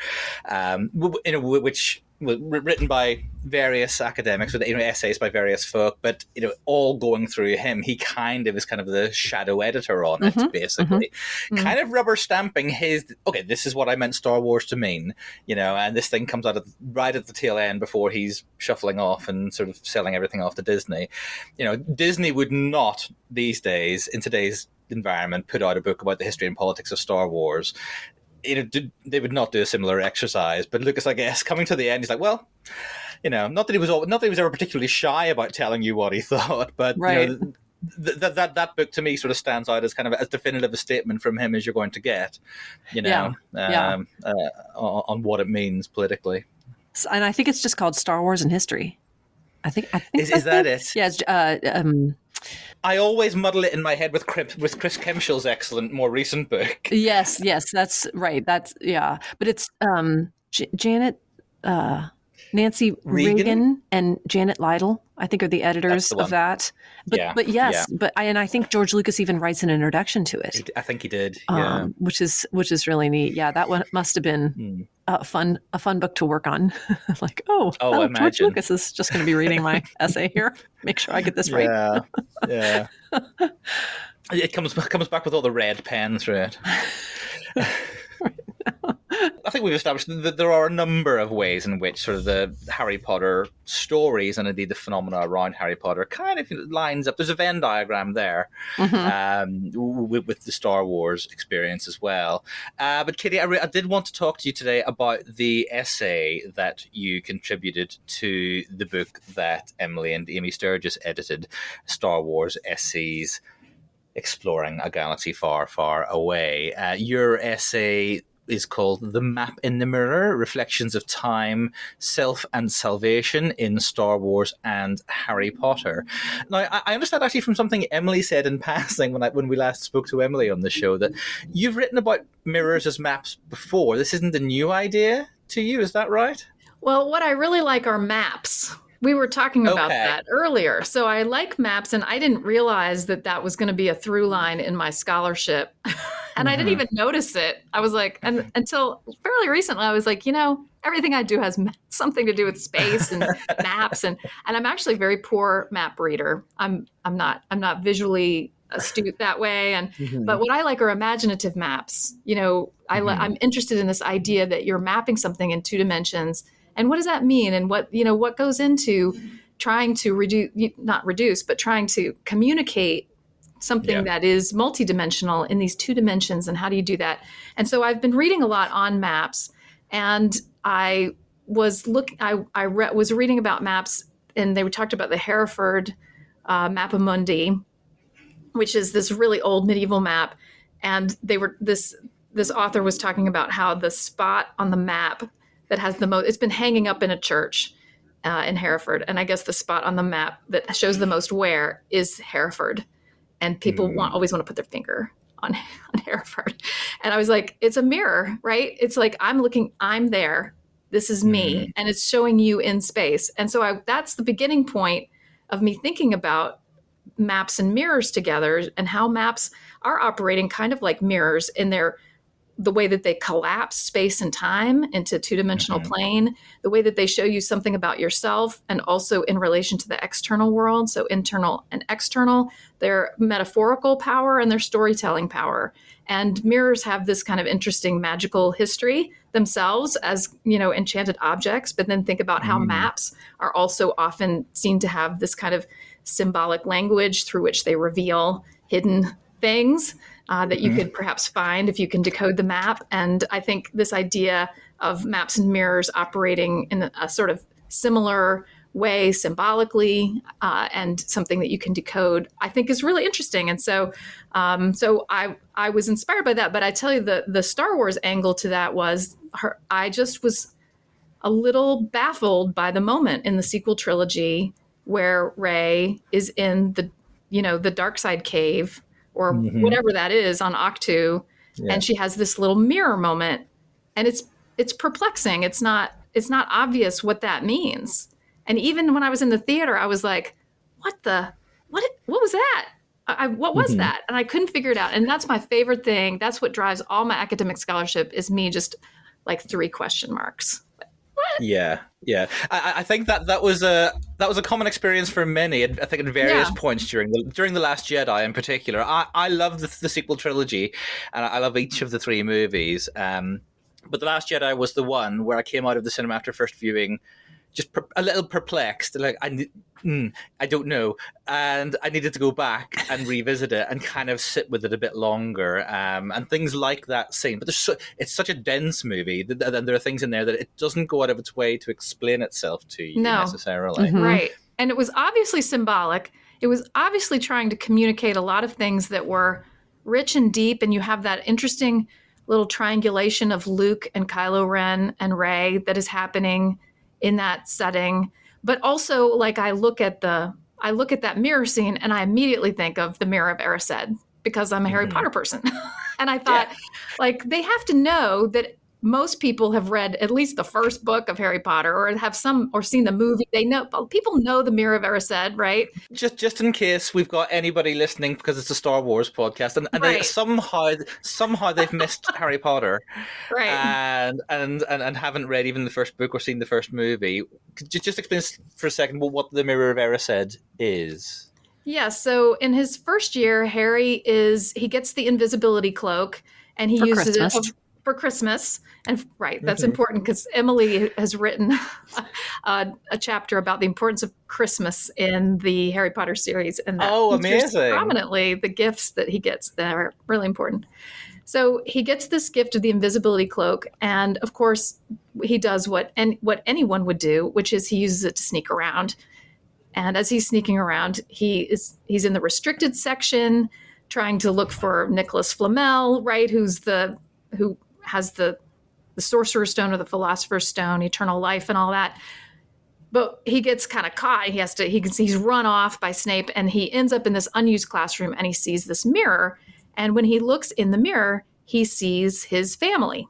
um, you know, which was written by various academics with you know essays by various folk, but you know all going through him. He kind of is kind of the shadow editor on it, mm-hmm. basically, mm-hmm. mm-hmm. kind of rubber stamping his. Okay, this is what I meant Star Wars to mean, you know, and this thing comes out of right at the tail end before he's shuffling off and sort of selling everything off to Disney. You know, Disney would not these days in today's environment put out a book about the history and politics of Star Wars, you know, they would not do a similar exercise. But Lucas, I guess, coming to the end, he's like, well, you know, not that he was all, not that he was ever particularly shy about telling you what he thought, but right. you know, that that that book to me sort of stands out as kind of as definitive a statement from him as you're going to get, you know, yeah. Um, yeah. Uh, on what it means politically. And I think it's just called Star Wars and History. I think I think is, is that it? Yeah, uh, um, I always muddle it in my head with Chris, with Chris Kempshall's excellent, more recent book. Yes, yes, that's right. That's yeah, but it's um, J- Janet, uh, Nancy Reagin? Reagin? and Janet Liedl. I think are the editors the of that. But yeah, but yes, yeah. but I, and I think George Lucas even writes an introduction to it. I think he did. Yeah, um, which is which is really neat. Yeah, that one must have been. Hmm a fun a fun book to work on. like, oh, oh, oh George Lucas is just going to be reading my essay here. Make sure I get this right. Yeah, yeah. it comes comes back with all the red pen through it. I think we've established that there are a number of ways in which sort of the Harry Potter stories and indeed the phenomena around Harry Potter kind of lines up. There's a Venn diagram there mm-hmm. um, with, with, the Star Wars experience as well. Uh, but Kitty, I, re- I, did want to talk to you today about the essay that you contributed to the book that Emily and Amy Sturgis edited, Star Wars Essays exploring a galaxy far, far away. Uh, your essay is called The Map in the Mirror Reflections of Time, Self and Salvation in Star Wars and Harry Potter. Now, I understand actually from something Emily said in passing when, I, when we last spoke to Emily on the show that you've written about mirrors as maps before. This isn't a new idea to you, is that right? Well, what I really like are maps. We were talking about okay. that earlier. So I like maps, and I didn't realize that that was going to be a through line in my scholarship. and mm-hmm. I didn't mm-hmm. even notice it. I was like, and until fairly recently, I was like, you know, everything I do has something to do with space and maps, and and I'm actually a very poor map reader. I'm I'm not I'm not visually astute that way and mm-hmm. but what i like are imaginative maps you know I, mm-hmm. i'm interested in this idea that you're mapping something in two dimensions and what does that mean and what you know what goes into trying to reduce not reduce but trying to communicate something yeah. that is multidimensional in these two dimensions and how do you do that and so i've been reading a lot on maps and i was look i, I re- was reading about maps and they talked about the hereford uh, mundi which is this really old medieval map and they were this this author was talking about how the spot on the map that has the most. It's been hanging up in a church uh, in Hereford, and I guess the spot on the map that shows the most wear is Hereford, and people mm. want always want to put their finger on on Hereford, and I was like, it's a mirror, right? It's like I'm looking, I'm there. This is me, mm. and it's showing you in space, and so I, that's the beginning point of me thinking about maps and mirrors together and how maps are operating kind of like mirrors in their the way that they collapse space and time into two-dimensional mm-hmm. plane the way that they show you something about yourself and also in relation to the external world so internal and external their metaphorical power and their storytelling power and mirrors have this kind of interesting magical history themselves as you know enchanted objects but then think about how mm. maps are also often seen to have this kind of symbolic language through which they reveal hidden things uh, that you mm-hmm. could perhaps find if you can decode the map. And I think this idea of maps and mirrors operating in a, a sort of similar way symbolically uh, and something that you can decode i think is really interesting and so um, so i i was inspired by that but i tell you the the star wars angle to that was her i just was a little baffled by the moment in the sequel trilogy where Rey is in the you know the dark side cave or mm-hmm. whatever that is on Ahch-To, yeah. and she has this little mirror moment, and it's it's perplexing. It's not it's not obvious what that means. And even when I was in the theater, I was like, "What the what? What was that? I, what was mm-hmm. that?" And I couldn't figure it out. And that's my favorite thing. That's what drives all my academic scholarship is me just like three question marks. Yeah, yeah. I, I, think that that was a that was a common experience for many. I think at various yeah. points during the during the Last Jedi, in particular. I I love the, the sequel trilogy, and I love each of the three movies. Um, but the Last Jedi was the one where I came out of the cinema after first viewing just per- a little perplexed. Like I, mm, I don't know, and I needed to go back and revisit it and kind of sit with it a bit longer, um, and things like that scene. But there's so, it's such a dense movie, and there are things in there that it doesn't go out of its way to explain itself to you no. necessarily. Mm-hmm. Right, and it was obviously symbolic. It was obviously trying to communicate a lot of things that were rich and deep, and you have that interesting little triangulation of Luke and Kylo Ren and Rey that is happening in that setting. But also, like I look at the I look at that mirror scene and I immediately think of the Mirror of Erised because I'm a Harry mm-hmm. Potter person. and I thought, yeah. like, they have to know that most people have read at least the first book of Harry Potter or have some or seen the movie. They know people know the Mirror of Erised, right? Just just in case we've got anybody listening because it's a Star Wars podcast and, and right. they somehow somehow they've missed Harry Potter. Right. And, and and and haven't read even the first book or seen the first movie. Could you just explain for a second what the Mirror of Erised is? Yeah, so in his first year, Harry is he gets the invisibility cloak and he for uses Christmas. it for Christmas. And right, that's mm-hmm. important because Emily has written a, a, chapter about the importance of Christmas in the Harry Potter series. And that oh, amazing! Prominently, the gifts that he gets that are really important. So he gets this gift of the invisibility cloak, and of course, he does what and what anyone would do, which is he uses it to sneak around. And as he's sneaking around, he is he's in the restricted section, trying to look for Nicolas Flamel, right? Who's the who has the the sorcerer's stone or the philosopher's stone, eternal life, and all that. But he gets kind of caught. He has to. He he's run off by Snape, and he ends up in this unused classroom, and he sees this mirror. And when he looks in the mirror, he sees his family,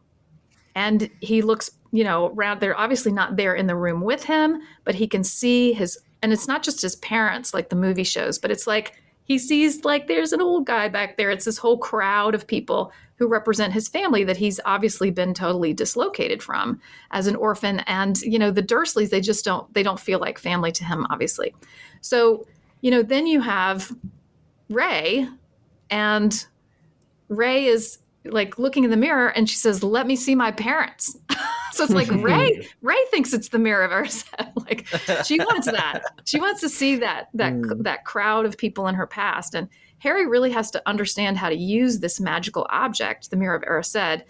and he looks, you know, around. They're obviously not there in the room with him, but he can see his. And it's not just his parents, like the movie shows, but it's like he sees like there's an old guy back there. It's this whole crowd of people who represent his family that he's obviously been totally dislocated from as an orphan. And you know, the Dursleys, they just don't they don't feel like family to him, obviously. So you know, then you have Rey, and Rey is like looking in the mirror and she says, Let me see my parents. so it's like Rey, Rey thinks it's the mirror of Erised. like she wants that. She wants to see that that mm. that crowd of people in her past. And Harry really has to understand how to use this magical object, the mirror of Erised.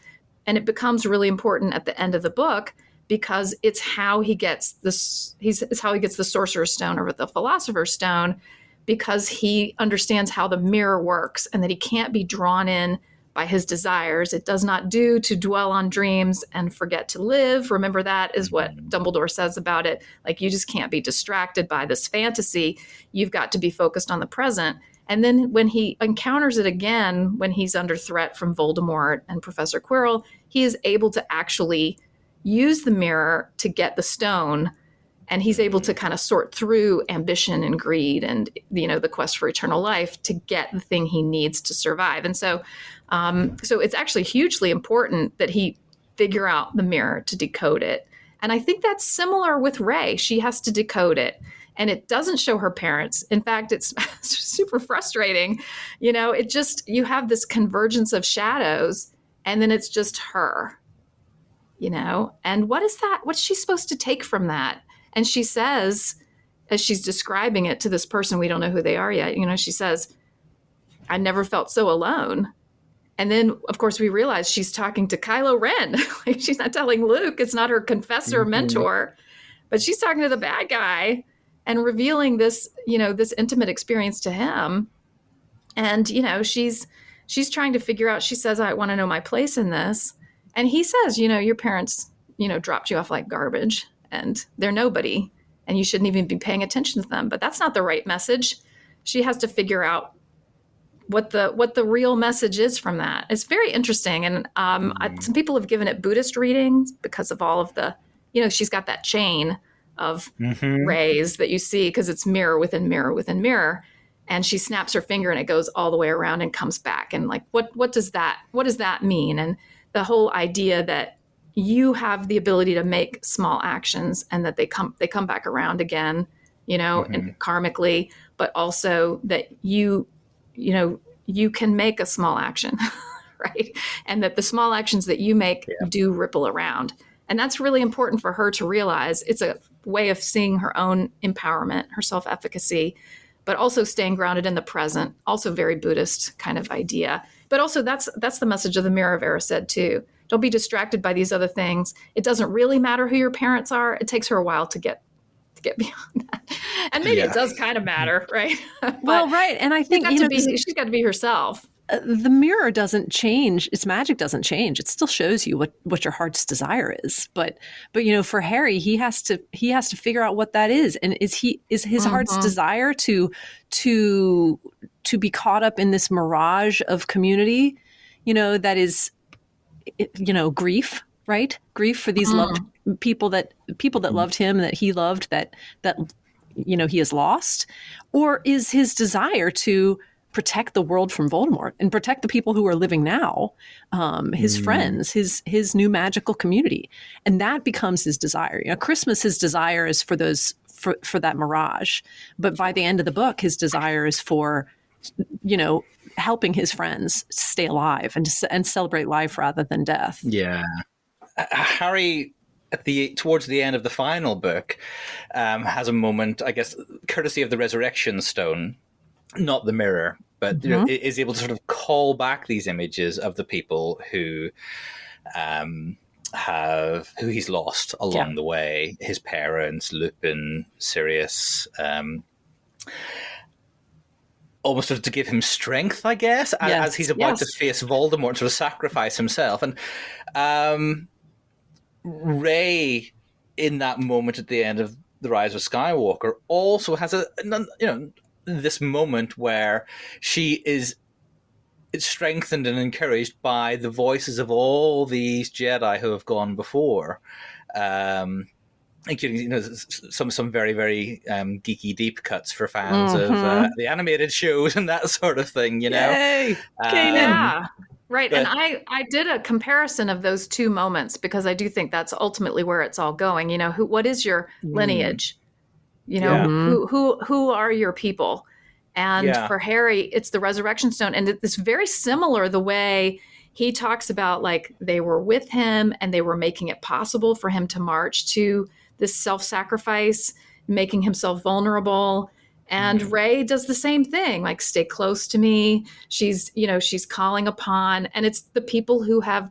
And it becomes really important at the end of the book because it's how he gets this he's it's how he gets the sorcerer's stone or the philosopher's stone because he understands how the mirror works and that he can't be drawn in by his desires. It does not do to dwell on dreams and forget to live. Remember, that is what mm-hmm. Dumbledore says about it. Like, you just can't be distracted by this fantasy. You've got to be focused on the present. And then when he encounters it again, when he's under threat from Voldemort and Professor Quirrell, he is able to actually use the mirror to get the stone and he's able to kind of sort through ambition and greed and you know the quest for eternal life to get the thing he needs to survive and so um, so it's actually hugely important that he figure out the mirror to decode it. And i think that's similar with Rey. She has to decode it and it doesn't show her parents. In fact it's super frustrating. You know it just you have this convergence of shadows and then it's just her you know? And what is that what's she supposed to take from that? And she says, as she's describing it to this person, we don't know who they are yet, you know, she says, I never felt so alone. And then, of course, we realize she's talking to Kylo Ren. like she's not telling Luke, it's not her confessor mm-hmm. mentor, but she's talking to the bad guy and revealing this, you know, this intimate experience to him. And, you know, she's she's trying to figure out, she says, I want to know my place in this. And he says, you know, your parents, you know, dropped you off like garbage and they're nobody and you shouldn't even be paying attention to them but that's not the right message she has to figure out what the what the real message is from that it's very interesting and um, mm-hmm. some people have given it buddhist readings because of all of the you know she's got that chain of mm-hmm. rays that you see because it's mirror within mirror within mirror and she snaps her finger and it goes all the way around and comes back and like what what does that what does that mean and the whole idea that you have the ability to make small actions and that they come they come back around again you know mm-hmm. and karmically but also that you you know you can make a small action right and that the small actions that you make yeah. do ripple around and that's really important for her to realize it's a way of seeing her own empowerment her self-efficacy but also staying grounded in the present also very buddhist kind of idea but also that's that's the message of the mirror of Erised too don't be distracted by these other things. It doesn't really matter who your parents are. It takes her a while to get to get beyond that. And maybe yeah. it does kind of matter, right? well, right. And I think you know, be, she's got to be herself. Uh, the mirror doesn't change its magic doesn't change it still shows you what what your heart's desire is but but you know for harry he has to he has to figure out what that is and is he is his mm-hmm. heart's desire to to to be caught up in this mirage of community you know that is you know, grief, right? Grief for these mm. loved people that people that mm. loved him, that he loved, that that you know he has lost, or is his desire to protect the world from Voldemort and protect the people who are living now, um, his mm. friends, his his new magical community, and that becomes his desire. You know, Christmas, his desire is for those for for that mirage, but by the end of the book, his desire is for you know helping his friends stay alive and and celebrate life rather than death. Yeah, Harry at the towards the end of the final book um, has a moment, I guess, courtesy of the resurrection stone, not the mirror, but mm-hmm. you know, mm-hmm. is able to sort of call back these images of the people who. Um, have who he's lost along yeah. the way his parents lupin sirius um, almost sort of to give him strength, I guess, yes. as he's about yes. to face Voldemort, sort of sacrifice himself. And um, Rey, in that moment at the end of the Rise of Skywalker, also has a you know this moment where she is strengthened and encouraged by the voices of all these Jedi who have gone before. Um, including you know some some very very um, geeky deep cuts for fans mm-hmm. of uh, the animated shows and that sort of thing. You know, Yay! Um. Right. But, and I, I did a comparison of those two moments because I do think that's ultimately where it's all going. You know, who what is your mm. lineage? You know, yeah. who who who are your people? And yeah. for Harry, it's the resurrection stone. And it's very similar the way he talks about like they were with him and they were making it possible for him to march to this self-sacrifice, making himself vulnerable and mm-hmm. Rey does the same thing, like stay close to me. She's, you know, she's calling upon, and it's the people who have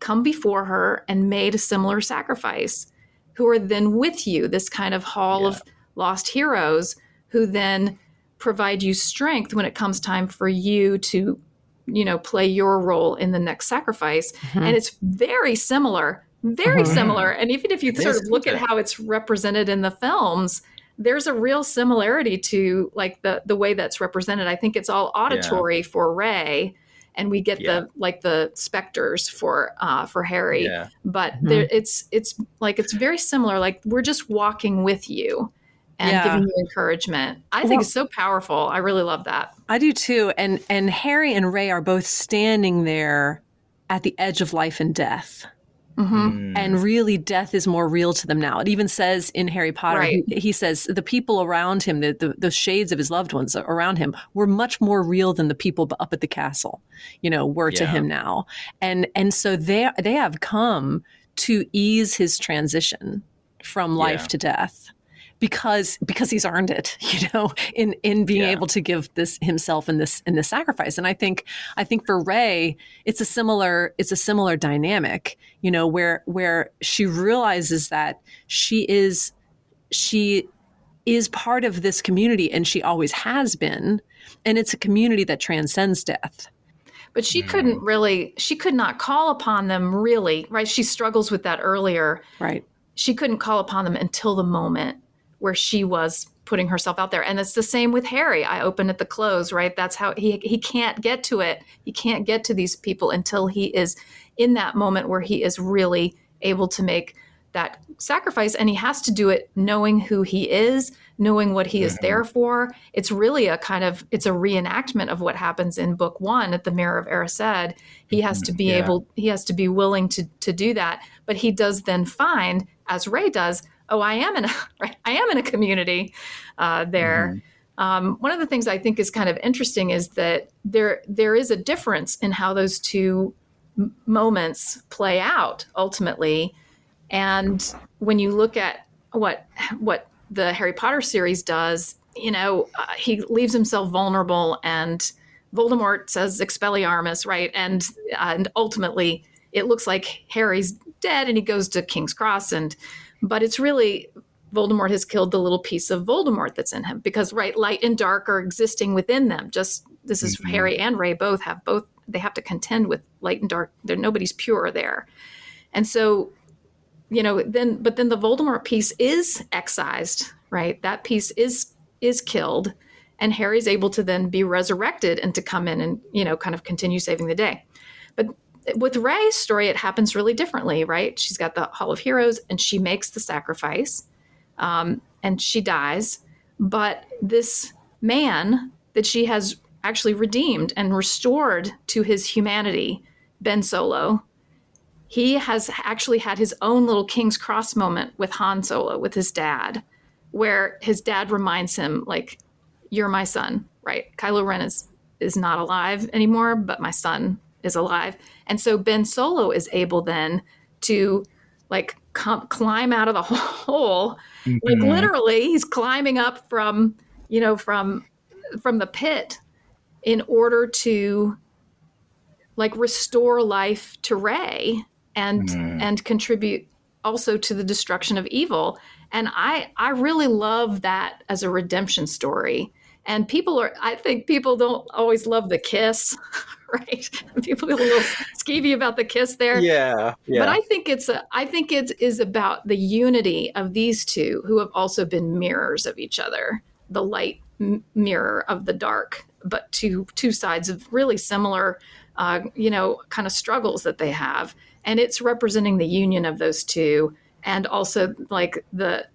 come before her and made a similar sacrifice who are then with you, this kind of hall yeah. of lost heroes who then provide you strength when it comes time for you to, you know, play your role in the next sacrifice. Mm-hmm. And it's very similar, very mm-hmm. similar. And even if you sort of look at how it's represented in the films, there's a real similarity to like the the way that's represented. I think it's all auditory yeah. for Rey, and we get yeah. the like the specters for uh, for Harry. Yeah. But mm-hmm. there, it's it's like it's very similar. Like we're just walking with you and yeah. giving you encouragement. I think it's so powerful. I really love that. I do too. And and Harry and Rey are both standing there at the edge of life and death. Mm-hmm. And really, death is more real to them now. It even says in Harry Potter, right. he, he, says the people around him, the, the, the, shades of his loved ones around him, were much more real than the people up at the castle, you know, were yeah. to him now. And and so they they have come to ease his transition from life yeah. to death because because he's earned it you know in in being yeah. able to give this himself in this in this sacrifice. And i think i think for Rey, it's a similar it's a similar dynamic you know where where she realizes that she is she is part of this community and she always has been. And it's a community that transcends death. But she mm. couldn't really she could not call upon them really right? She struggles with that earlier. Right. She couldn't call upon them until the moment where she was putting herself out there. And it's the same with Harry. I open at the close, right? That's how he he can't get to it. He can't get to these people until he is in that moment where he is really able to make that sacrifice and he has to do it knowing who he is knowing what he is mm-hmm. there for it's really a kind of it's a reenactment of what happens in book one at the mirror of erised he has to be mm-hmm. yeah. able he has to be willing to to do that but he does then find as Rey does oh, I am in a, right, I am in a community uh, there. Mm-hmm. Um, one of the things I think is kind of interesting is that there there is a difference in how those two m- moments play out ultimately, and when you look at what what the Harry Potter series does, you know, uh, he leaves himself vulnerable, and Voldemort says Expelliarmus, right, and uh, and ultimately it looks like Harry's dead, and he goes to King's Cross and but it's really Voldemort has killed the little piece of Voldemort that's in him because right light and dark are existing within them. Just this is mm-hmm. Harry and Rey both have both they have to contend with light and dark. There nobody's pure there. And so you know then but then the Voldemort piece is excised right? That piece is is killed and Harry's able to then be resurrected and to come in and you know kind of continue saving the day. But with Rey's story, it happens really differently, right? She's got the Hall of Heroes and she makes the sacrifice um, and she dies. But this man that she has actually redeemed and restored to his humanity, Ben Solo, he has actually had his own little King's Cross moment with Han Solo, with his dad, where his dad reminds him, like, you're my son, right? Kylo Ren is is not alive anymore, but my son is alive. And so Ben Solo is able then to like come, climb out of the hole. Mm-hmm. Like literally, he's climbing up from, you know, from from the pit in order to like restore life to Rey and mm. and contribute also to the destruction of evil. And I I really love that as a redemption story. And people are I think people don't always love the kiss, right? People feel a little skeevy about the kiss there. Yeah, yeah. But I think it's a I think it is about the unity of these two who have also been mirrors of each other. The light m- mirror of the dark, but two two sides of really similar uh, you know, kind of struggles that they have. And it's representing the union of those two and also like the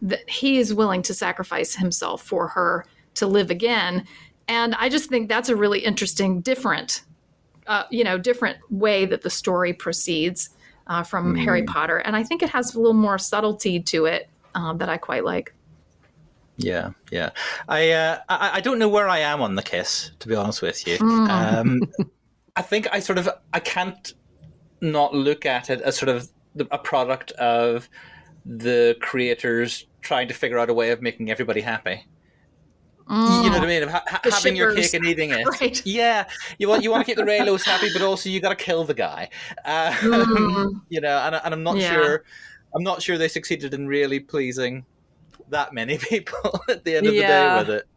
that he is willing to sacrifice himself for her to live again. And I just think that's a really interesting, different, uh, you know, different way that the story proceeds uh, from mm. Harry Potter. And I think it has a little more subtlety to it uh, that I quite like. Yeah, yeah. I, uh, I I don't know where I am on the kiss, to be honest with you. Mm. Um, I think I sort of I can't not look at it as sort of the, a product of the creators trying to figure out a way of making everybody happy. Mm. You know what I mean? Of ha- having shippers. your cake and eating it. Right. Yeah, you want you want to keep the Reylos happy, but also you got to kill the guy. Uh, mm. You know, and, and I'm not yeah. sure. I'm not sure they succeeded in really pleasing that many people at the end of yeah. the day with it.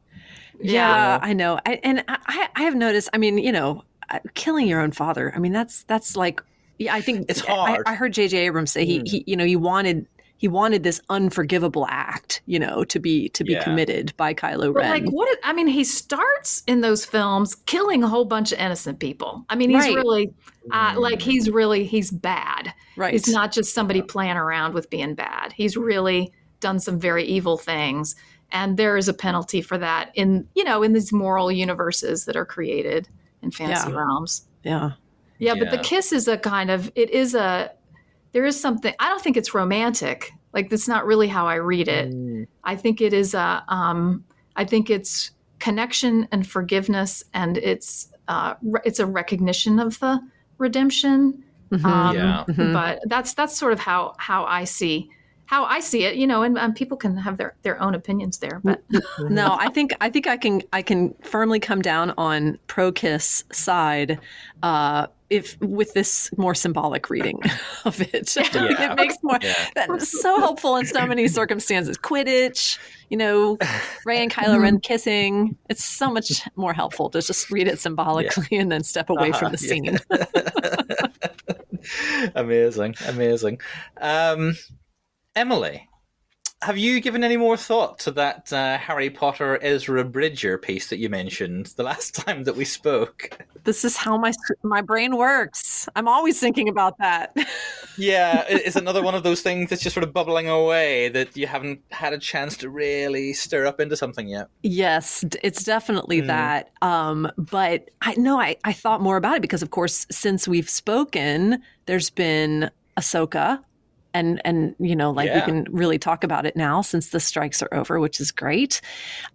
Yeah, I know. I, and I, I have noticed. I mean, you know, uh, killing your own father. I mean, that's that's like yeah, I think it's hard. I, I heard J.J. Abrams say he, mm. he, you know, he wanted he wanted this unforgivable act, you know, to be to be yeah. committed by Kylo Ren. like what? I mean, he starts in those films killing a whole bunch of innocent people. I mean, he's right. really uh, like he's really he's bad. Right. He's not just somebody playing around with being bad. He's really done some very evil things, and there is a penalty for that in you know in these moral universes that are created in fantasy yeah. realms. Yeah. yeah. Yeah, but the kiss is a kind of it is a there is something I don't think it's romantic. Like that's not really how I read it. Mm. I think it is a um I think it's connection and forgiveness and it's uh re- it's a recognition of the redemption. Mm-hmm. Um, yeah. Mm-hmm. But that's that's sort of how how I see how I see it, you know, and, and, people can have their, their own opinions there. But no, I think I think I can I can firmly come down on pro kiss side, uh, if with this more symbolic reading of it. Yeah. it makes more yeah. that's so helpful in so many circumstances. Quidditch, you know, Rey and Kylo Ren kissing. It's so much more helpful to just read it symbolically yeah. and then step away uh-huh, from the scene. amazing, amazing. Um, Emily, have you given any more thought to that uh, Harry Potter Ezra Bridger piece that you mentioned the last time that we spoke? This is how my my brain works. I'm always thinking about that. yeah, it's another one of those things that's just sort of bubbling away that you haven't had a chance to really stir up into something yet. Yes, it's definitely mm. that. Um, but I know I, I thought more about it because, of course, since we've spoken, there's been Ahsoka and and you know like yeah. we can really talk about it now since the strikes are over which is great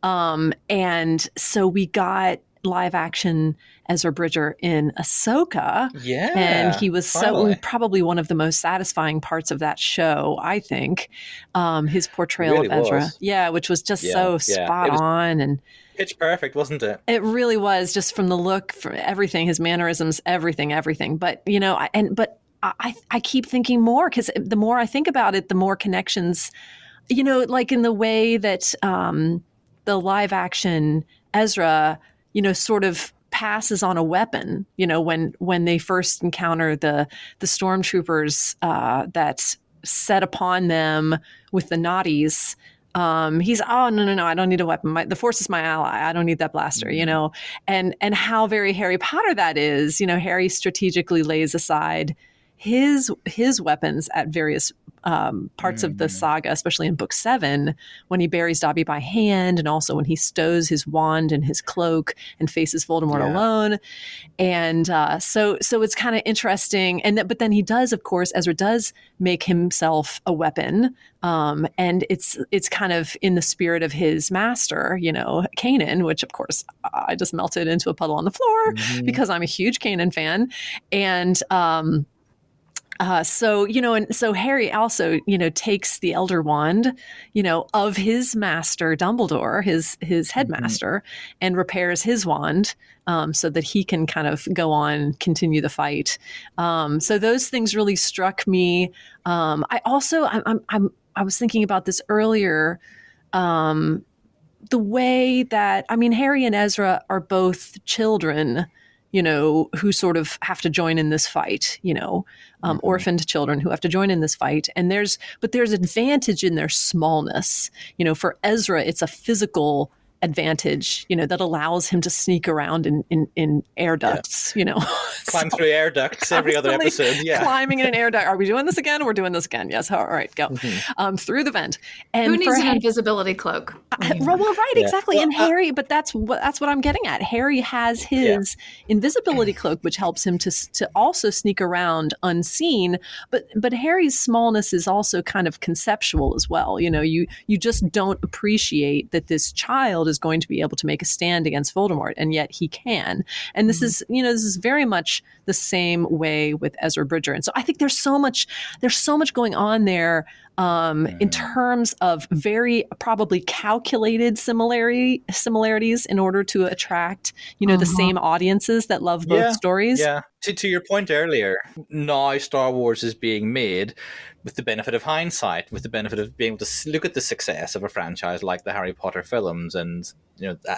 um, and so we got live action Ezra Bridger in Ahsoka. Yeah. And he was finally. so probably one of the most satisfying parts of that show, I think. Um, his portrayal really of Ezra. Was. Yeah, which was just yeah, so spot on and pitch perfect, wasn't it? It really was just from the look, from everything, his mannerisms, everything, everything. But, you know, I, and but I, I keep thinking more because the more I think about it, the more connections, you know, like in the way that um, the live action Ezra, you know, sort of passes on a weapon. You know, when when they first encounter the the stormtroopers uh, that set upon them with the Notis um, he's oh no no no I don't need a weapon. My, the force is my ally. I don't need that blaster. You mm-hmm. know, and and how very Harry Potter that is. You know, Harry strategically lays aside his his weapons at various um, parts of the Mhm. saga, especially in book seven, when he buries Dobby by hand, and also when he stows his wand and his cloak and faces Voldemort Yeah. alone. And uh, so, so it's kind of interesting. And th- but then he does, of course, Ezra does make himself a weapon, um, and it's it's kind of in the spirit of his master, you know, Kanan, which of course I just melted into a puddle on the floor Mhm. because I'm a huge Kanan fan, and um, uh, so you know, and so Harry also you know takes the Elder Wand, you know, of his master Dumbledore, his his headmaster, and repairs his wand. Um, so that he can kind of go on, continue the fight. Um, so those things really struck me. Um, I also, I'm, I'm, I'm, I was thinking about this earlier. Um, the way that I mean, Harry and Ezra are both children, you know, who sort of have to join in this fight, you know, um, Mhm. orphaned children who have to join in this fight. And there's, but there's advantage in their smallness. You know, for Ezra, it's a physical advantage, you know, that allows him to sneak around in, in, in air ducts, you know. Climb So- through air ducts every other episode. Yeah. climbing in an air duct. Are we doing this again? We're doing this again. Yes. All right, go. Mhm. Um, through the vent. And Who needs an Ha- invisibility cloak? I- well, well, right, Yeah. exactly. Well, and uh, Harry, but that's what that's what I'm getting at. Harry has his invisibility cloak, which helps him to to also sneak around unseen. But but Harry's smallness is also kind of conceptual as well. You know, you you just don't appreciate that this child is going to be able to make a stand against Voldemort, and yet he can. And this is you know this is very much the same way with Ezra Bridger. And so I think there's so much there's so much going on there um, in Mhm. terms of very probably calculated similarity similarities in order to attract you know the Uh-huh. same audiences that love both Yeah, stories. Yeah. To, to your point earlier, now Star Wars is being made with the benefit of hindsight, with the benefit of being able to look at the success of a franchise like the Harry Potter films, and you know uh,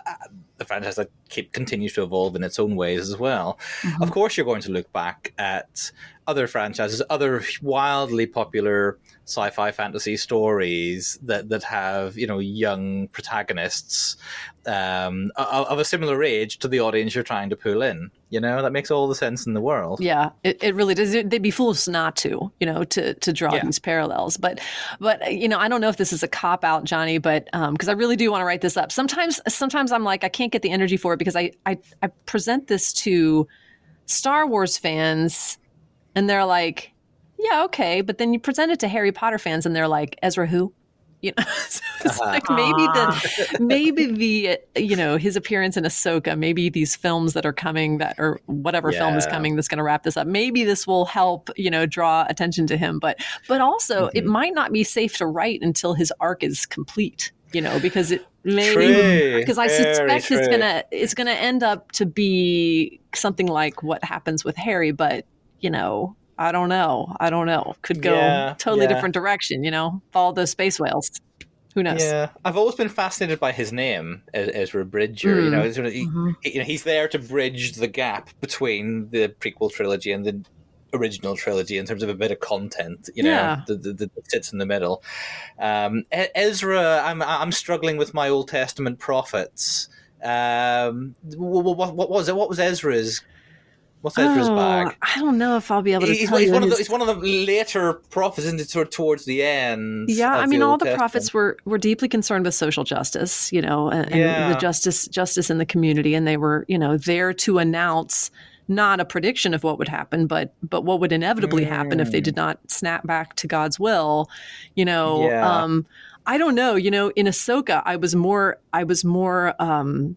the franchise that keep continues to evolve in its own ways as well. Mm-hmm. Of course, you're going to look back at other franchises, other wildly popular sci-fi fantasy stories that that have you know young protagonists um, of, of a similar age to the audience you're trying to pull in. You know that makes all the sense in the world. Yeah, it, it really does. They'd be fools not to, you know, to to draw Yeah. these parallels. But, but you know, I don't know if this is a cop out, Jonny, but because I really do want to write this up. Sometimes, sometimes I'm like, I can't get the energy for it because I I, I present this to Star Wars fans, and they're like, yeah, okay, but then you present it to Harry Potter fans, and they're like, Ezra who? You know, so it's Uh-huh. like maybe the maybe the you know his appearance in Ahsoka, maybe these films that are coming that or whatever film is coming that's going to wrap this up. Maybe this will help you know draw attention to him, but but also it Mhm. might not be safe to write until his arc is complete. You know, because it maybe because I Very suspect it's gonna it's gonna end up to be something like what happens with Harry, but you know. I don't know. I don't know. Could go Yeah, totally yeah. different direction, you know. Follow those space whales. Who knows? Yeah, I've always been fascinated by his name, Ezra Bridger. You Mm. know, it's sort of- he, Mhm. he- you know, he's there to bridge the gap between the prequel trilogy and the original trilogy in terms of a bit of content. You know, Yeah. that, that, that sits in the middle. Um, Ezra, I'm I'm struggling with my Old Testament prophets. Um, what, what, what was it? What was Ezra's? What's Ezra's Oh, bag? I don't know if I'll be able to He's, tell he's you one of the, he's one of the later prophets, isn't it? Sort of towards the end. yeah, I mean, all the Testament. prophets were were deeply concerned with social justice, you know, and, and Yeah. the justice justice in the community, and they were, you know, there to announce not a prediction of what would happen, but but what would inevitably happen if they Mm. did not snap back to God's will, you know. Yeah. Um, I don't know, you know, in Ahsoka, I was more, I was more, um,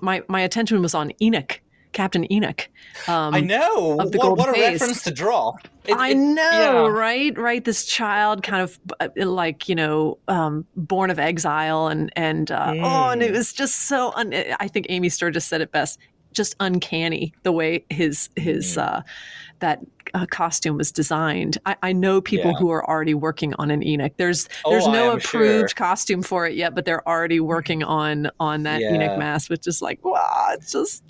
my my attention was on Enoch, Captain Enoch. Um, I know. of the what, gold what a face. reference to draw. It- I it- know, yeah. right? Right. This child, kind of uh, like you know, um, born of exile, and and uh, oh, and it Mm. was just so. Un- I think Amy Sturgis said it best. Just uncanny the way his his Mm. uh, that uh, costume was designed. I, I know people Yeah. who are already working on an Enoch. There's Oh, there's I no approved sure. costume for it yet, but they're already working on on that Yeah. Enoch mask, which is like wow, it's just.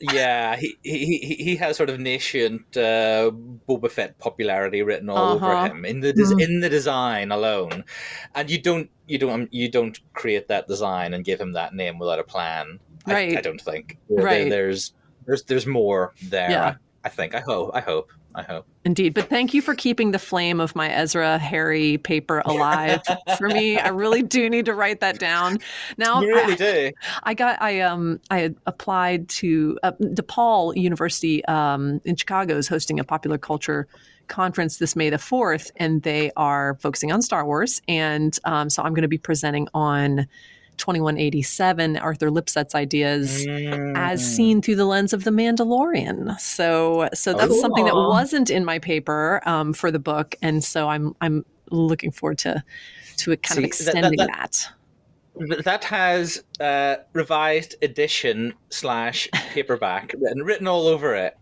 Yeah, he, he he he has sort of nascent uh, Boba Fett popularity written all Uh-huh. over him in the des- Mhm. in the design alone, and you don't you don't you don't create that design and give him that name without a plan. I- Right. I, don't think. There- Right. there's there's there's more there. Yeah. I, I think. I hope. I hope. I hope. Indeed. But thank you for keeping the flame of my Ezra Harry paper alive for me. I really do need to write that down. Now, You really I, do. I got I um I applied to uh, DePaul University um in Chicago is hosting a popular culture conference this May the 4th and they are focusing on Star Wars and um, so I'm going to be presenting on 2187 Arthur Lipset's ideas as Mm. seen through the lens of the Mandalorian. So so that's something that wasn't in my paper um, for the book and so I'm I'm looking forward to to it kind of See, that- that- extending that- that. Th- That has uh, revised edition slash paperback written, written all over it.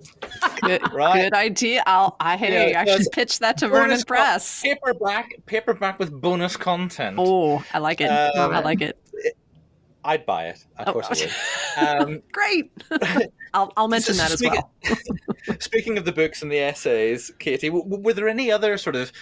Good, Right. good idea. I'll, I hey, Yeah, I should pitch that to Vernon con- Press. Paperback, paperback with bonus content. Oh, I like it. Um, I like it. I'd buy it. Of Oh. course I would. Um, Great. I'll, I'll mention that as Speaking- well. Speaking of the books and the essays, Katy, w- w- were there any other sort of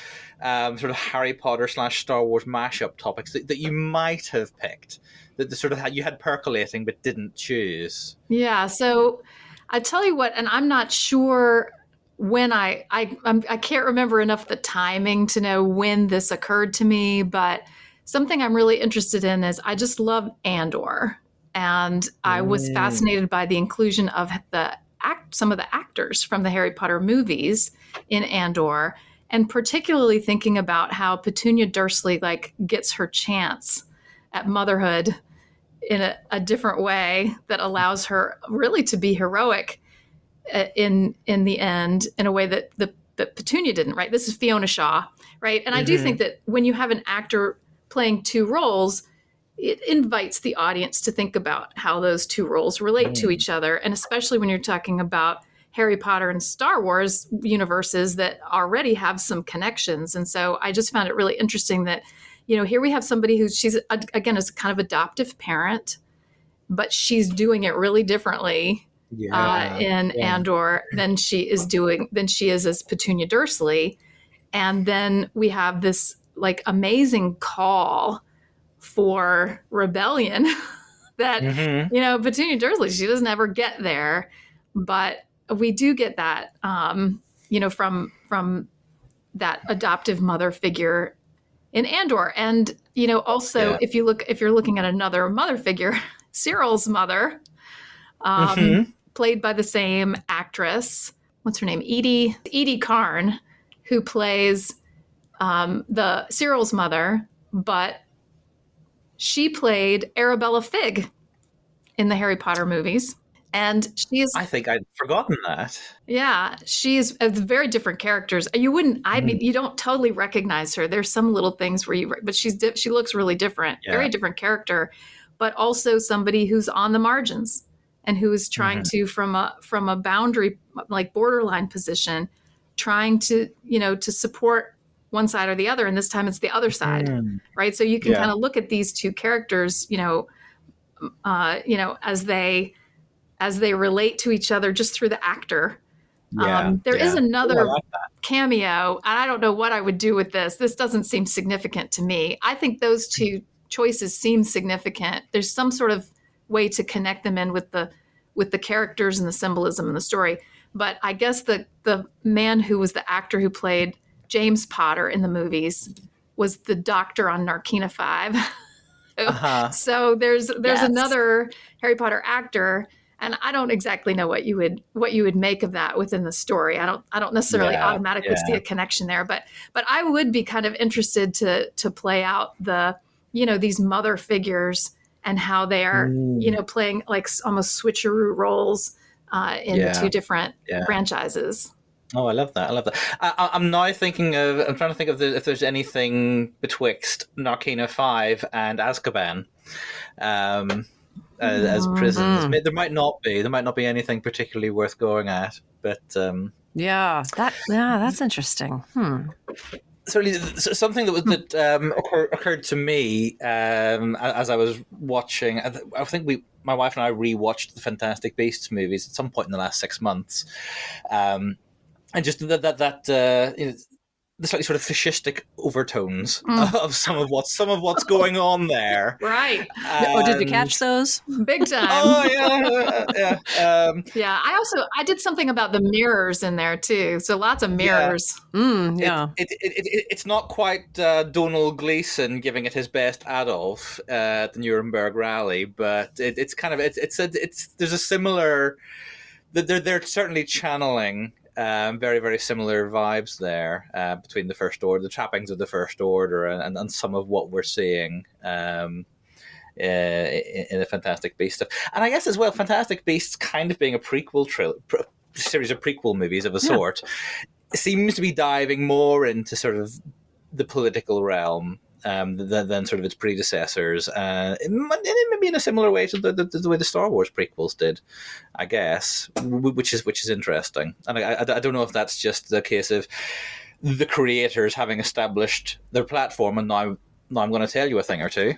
um, sort of Harry Potter slash Star Wars mashup topics that, that you might have picked that the sort of you had percolating but didn't choose? Yeah. So I tell you what, and I'm not sure when I I I'm, I can't remember enough the timing to know when this occurred to me, but something I'm really interested in is I just love Andor, and I was Mm. fascinated by the inclusion of the act some of the actors from the Harry Potter movies in Andor. And particularly thinking about how Petunia Dursley like gets her chance at motherhood in a, a different way that allows her really to be heroic uh, in in the end in a way that the that Petunia didn't right this is Fiona Shaw right and I do Mhm. think that when you have an actor playing two roles it invites the audience to think about how those two roles relate to Mm. each other and especially when you're talking about Harry Potter and Star Wars universes that already have some connections and so I just found it really interesting that you know here we have somebody who's she's again is kind of adoptive parent but she's doing it really differently uh, in yeah. Andor than she is doing than she is as Petunia Dursley, and then we have this like amazing call for rebellion that Mhm. you know Petunia Dursley she doesn't ever get there, but we do get that um, you know from from that adoptive mother figure in Andor, and you know also Yeah. if you look if you're looking at another mother figure, Syril's mother. Um, Mhm. played by the same actress. What's her name? Eedy Eedy Karn, who plays um, the Syril's mother, but she played Arabella Figg in the Harry Potter movies, and she's. I think I'd forgotten that. yeah, she's very different characters. You wouldn't, I mean, hmm. you don't totally recognize her. There's some little things where you, but she's di- she looks really different, Yeah. very different character, but also somebody who's on the margins and who is trying mm-hmm. to from a from a boundary like borderline position, trying to you know to support one side or the other. And this time it's the other side Mm. right? So you can Yeah. kind of look at these two characters, you know, uh, you know, as they as they relate to each other just through the actor. Yeah, um, there is yeah. another Oh, I like cameo, and I don't know what I would do with this. This doesn't seem significant to me. I think those two choices seem significant. There's some sort of way to connect them in with the with the characters and the symbolism in the story. But I guess the the man who was the actor who played James Potter in the movies was the doctor on Narkina Five. Uh-huh. So there's there's Yes. another Harry Potter actor, and I don't exactly know what you would what you would make of that within the story. I don't I don't necessarily Yeah, automatically yeah. see a connection there, but but I would be kind of interested to to play out the you know these mother figures and how they are Mm. you know playing like almost switcheroo roles uh, in Yeah, the two different franchises. Oh, I love that. I love that. I, I- I'm now thinking of. I'm trying to think of the, if there's anything betwixt Narkina Five and Azkaban, um, as, as prisons. Mhm. There might not be. There might not be anything particularly worth going at. But um, Yeah, that yeah, that's interesting. Hmm. certainly something that was that um, occur, occurred to me um, as I was watching. I I think we, my wife and I, rewatched the Fantastic Beasts movies at some point in the last six months, um, and just that that that uh, you know, the slightly sort of fascistic overtones mm. of some of what's some of what's going on there. Right. And, oh, did you catch those? Big time. Oh yeah, yeah. Um, yeah. I also I did something about the mirrors in there too. So lots of mirrors. Yeah. Mm, yeah. It, it, it, it, it's not quite uh, Domhnall Gleeson giving it his best Adolf uh, at the Nuremberg rally, but it's kind of it's it's a, it's there's a similar. They're they're certainly channeling um, very, very similar vibes there uh, between the First Order, the trappings of the First Order, and, and some of what we're seeing um, uh, in, in the Fantastic Beast stuff. And I guess as well, Fantastic Beasts kind of being a prequel trilogy. series of prequel movies of a yeah. sort seems to be diving more into sort of the political realm um, than, than, sort of its predecessors. Uh, maybe in a similar way to the, the, the, way the Star Wars prequels did, I guess, which is which is interesting. And I, I, I don't know if that's just the case of the creators having established their platform and now now I'm going to tell you a thing or two,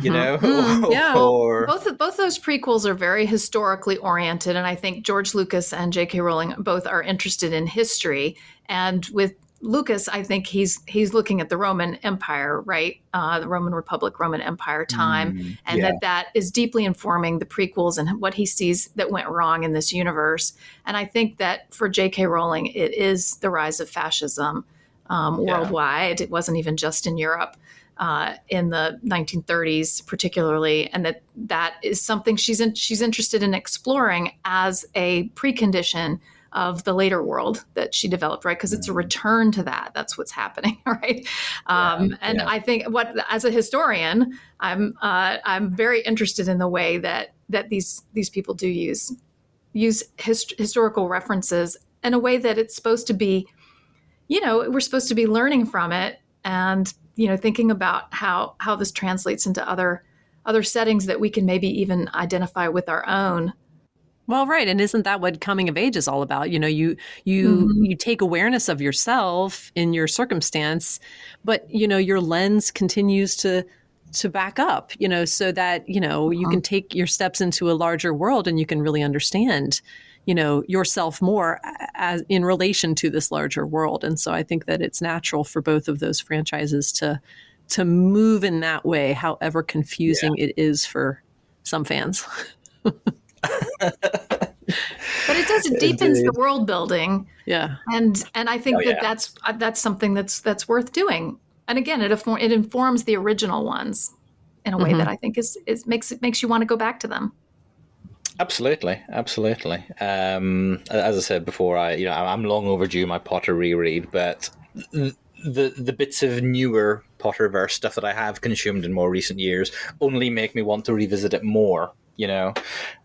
you mm-hmm. know. Mm, yeah, or... both both those prequels are very historically oriented, and I think George Lucas and J.K. Rowling both are interested in history. And with Lucas, I think he's he's looking at the Roman Empire, right? Uh, the Roman Republic, Roman Empire time, mm, and yeah. that that is deeply informing the prequels and what he sees that went wrong in this universe. And I think that for J.K. Rowling, it is the rise of fascism um, yeah. worldwide. It wasn't even just in Europe. Uh, in the 1930s, particularly, and that that is something she's in, she's interested in exploring as a precondition of the later world that she developed, right? Because it's a mm-hmm. return to that. That's what's happening, right? Um, yeah, and yeah. I think what, as a historian, I'm uh, I'm very interested in the way that that these these people do use use hist- historical references in a way that it's supposed to be, you know, we're supposed to be learning from it and you know thinking about how how this translates into other other settings that we can maybe even identify with our own well, right, and isn't that what coming of age is all about? You know, you you mm-hmm. you take awareness of yourself in your circumstance, but you know your lens continues to to back up. You know, so that you know uh-huh. you can take your steps into a larger world and you can really understand, you know, yourself more as in relation to this larger world. And so I think that it's natural for both of those franchises to to move in that way, however confusing yeah. it is for some fans. but it does it deepens Indeed. the world building yeah and and i think oh, that yeah. that's uh, that's something that's that's worth doing and again it it informs the original ones in a way mm-hmm. that i think is is makes it makes you want to go back to them Absolutely, absolutely. Um, as I said before, I you know I'm long overdue my Potter reread, but the the bits of newer Potterverse stuff that I have consumed in more recent years only make me want to revisit it more you know,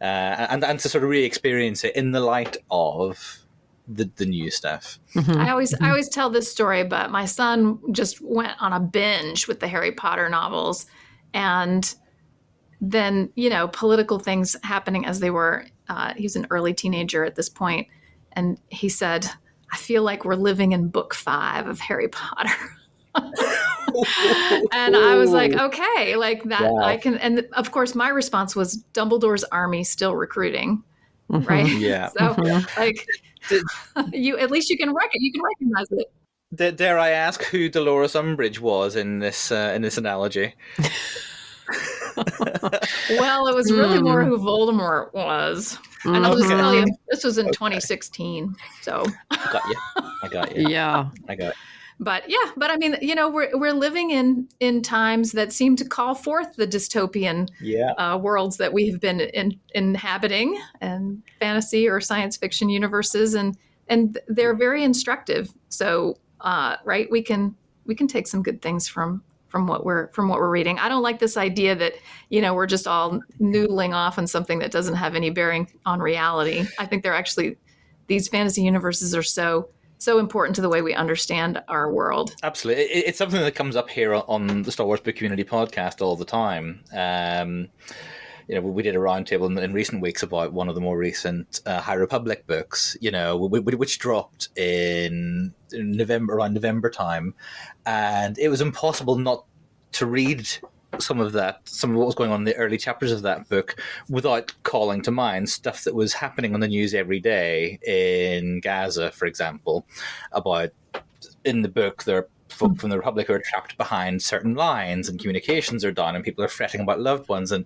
uh, and and to sort of re-experience it in the light of the the new stuff. Mm-hmm. I always mm-hmm. I always tell this story, but my son just went on a binge with the Harry Potter novels, and then you know political things happening as they were. Uh, he was an early teenager at this point, and he said, "I feel like we're living in book five of Harry Potter." and I was like, okay, like that wow. I can. And of course, my response was Dumbledore's army still recruiting, mm-hmm. right? Yeah. so mm-hmm. like, you at least you can rec- you can recognize it. D- dare I ask who Dolores Umbridge was in this uh, in this analogy? well, it was really mm. more who Voldemort was. And I'll just tell you, this was in okay. 2016. So I got you. I got you. Yeah. I got. But yeah but i mean you know we're, we're living in in times that seem to call forth the dystopian yeah. uh, worlds that we have been in, inhabiting and fantasy or science fiction universes and and they're very instructive. So uh, right we can we can take some good things from from what we're from what we're reading. I don't like this idea that you know we're just all noodling off on something that doesn't have any bearing on reality. I think they're actually these fantasy universes are so so important to the way we understand our world. Absolutely, it's something that comes up here on the Star Wars Book Community podcast all the time. Um, you know, we did a roundtable in, in, recent weeks about one of the more recent uh, High Republic books. You know, which dropped in November around November time, and it was impossible not to read some of that, some of what was going on in the early chapters of that book, without calling to mind stuff that was happening on the news every day in Gaza, for example, about in the book there are folk from the Republic who are trapped behind certain lines and communications are down and people are fretting about loved ones and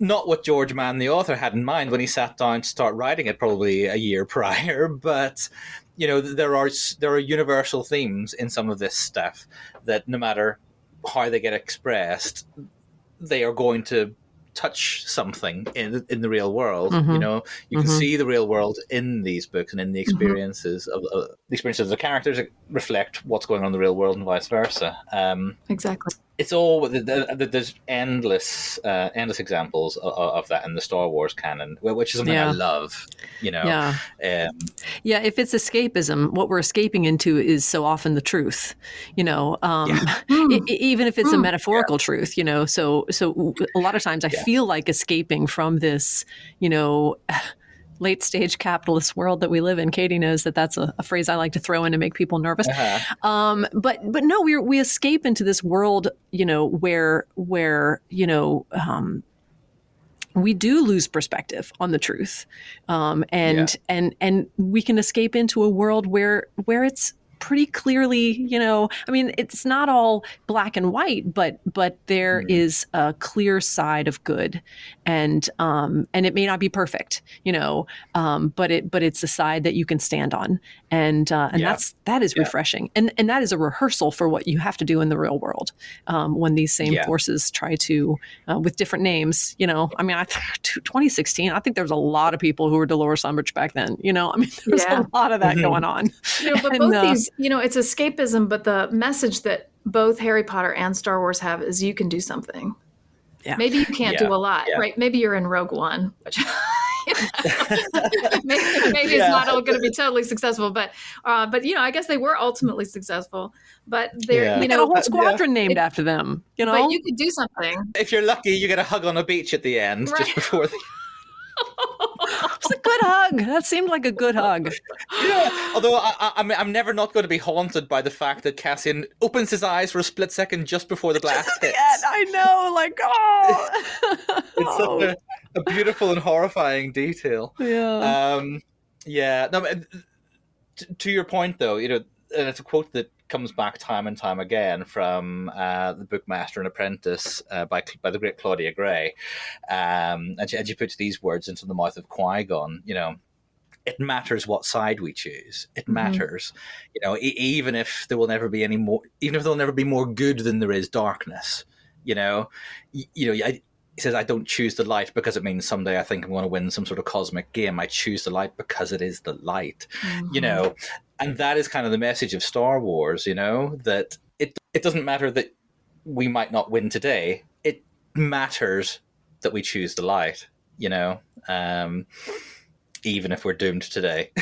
not what George Mann the author had in mind when he sat down to start writing it probably a year prior but you know there are there are universal themes in some of this stuff that no matter how they get expressed they are going to touch something in in the real world. Mhm. You know, you can Mhm. see the real world in these books and in the experiences of uh, the experiences of the characters that reflect what's going on in the real world and vice versa. Um, Exactly. It's all the, the, the, there's endless uh, endless examples of, of that in the Star Wars canon, which is something Yeah. I love. You know, Yeah. um, Yeah, if it's escapism, what we're escaping into is so often the truth. You know, um, Hmm. e- e- even if it's a Mm. metaphorical truth. You know, so so a lot of times I Yeah. feel like escaping from this. You know. Late stage capitalist world that we live in. Katy knows that that's a, a phrase I like to throw in to make people nervous. uh-huh. Um, but but no, we we escape into this world, you know, where where you know um, we do lose perspective on the truth, um, and and and we can escape into a world where where it's pretty clearly, you know, I mean, it's not all black and white, but but there Mhm. is a clear side of good, and um, and it may not be perfect, you know, um, but it but it's a side that you can stand on, and uh, and Yeah. that's that is Yeah. refreshing, and and that is a rehearsal for what you have to do in the real world um, when these same Yeah. forces try to, uh, with different names, you know, I mean, I 2016, I think there was a lot of people who were Dolores Umbridge back then, you know, I mean, there was Yeah. a lot of that Mhm. going on. You know, but And, both uh, these, you know, it's escapism, but the message that both Harry Potter and Star Wars have is you can do something. Yeah. Maybe you can't Yeah. do a lot, Yeah. right? Maybe you're in Rogue One, which maybe, maybe Yeah. it's not all going to be totally successful, but uh, but you know, I guess they were ultimately successful. But they're Yeah. you They got a whole squadron named after them, you know? but you could do something. if you're lucky, you get a hug on a beach at the end, Right. just before the It's a good hug. That seemed like a good hug. Yeah. Although I, I, I'm, I'm never not going to be haunted by the fact that Cassian opens his eyes for a split second just before the blast hits. Yeah, I know, like, oh. It's such a, a beautiful and horrifying detail. yeah. Um, yeah. No, but, uh, to your point, though, you know, and it's a quote that comes back time and time again from uh, the book Master and Apprentice uh, by by the great Claudia Gray, um, and, she, and she puts these words into the mouth of Qui Gon. You know, it matters what side we choose. It Mhm. matters, you know, e- even if there will never be any more, even if there will never be more good than there is darkness. You know, Y- you know, I, he says, I don't choose the light because it means someday I think I'm going to win some sort of cosmic game. I choose the light because it is the light, you know, and that is kind of the message of Star Wars, you know, that it, it doesn't matter that we might not win today. It matters that we choose the light, you know, um, even if we're doomed today.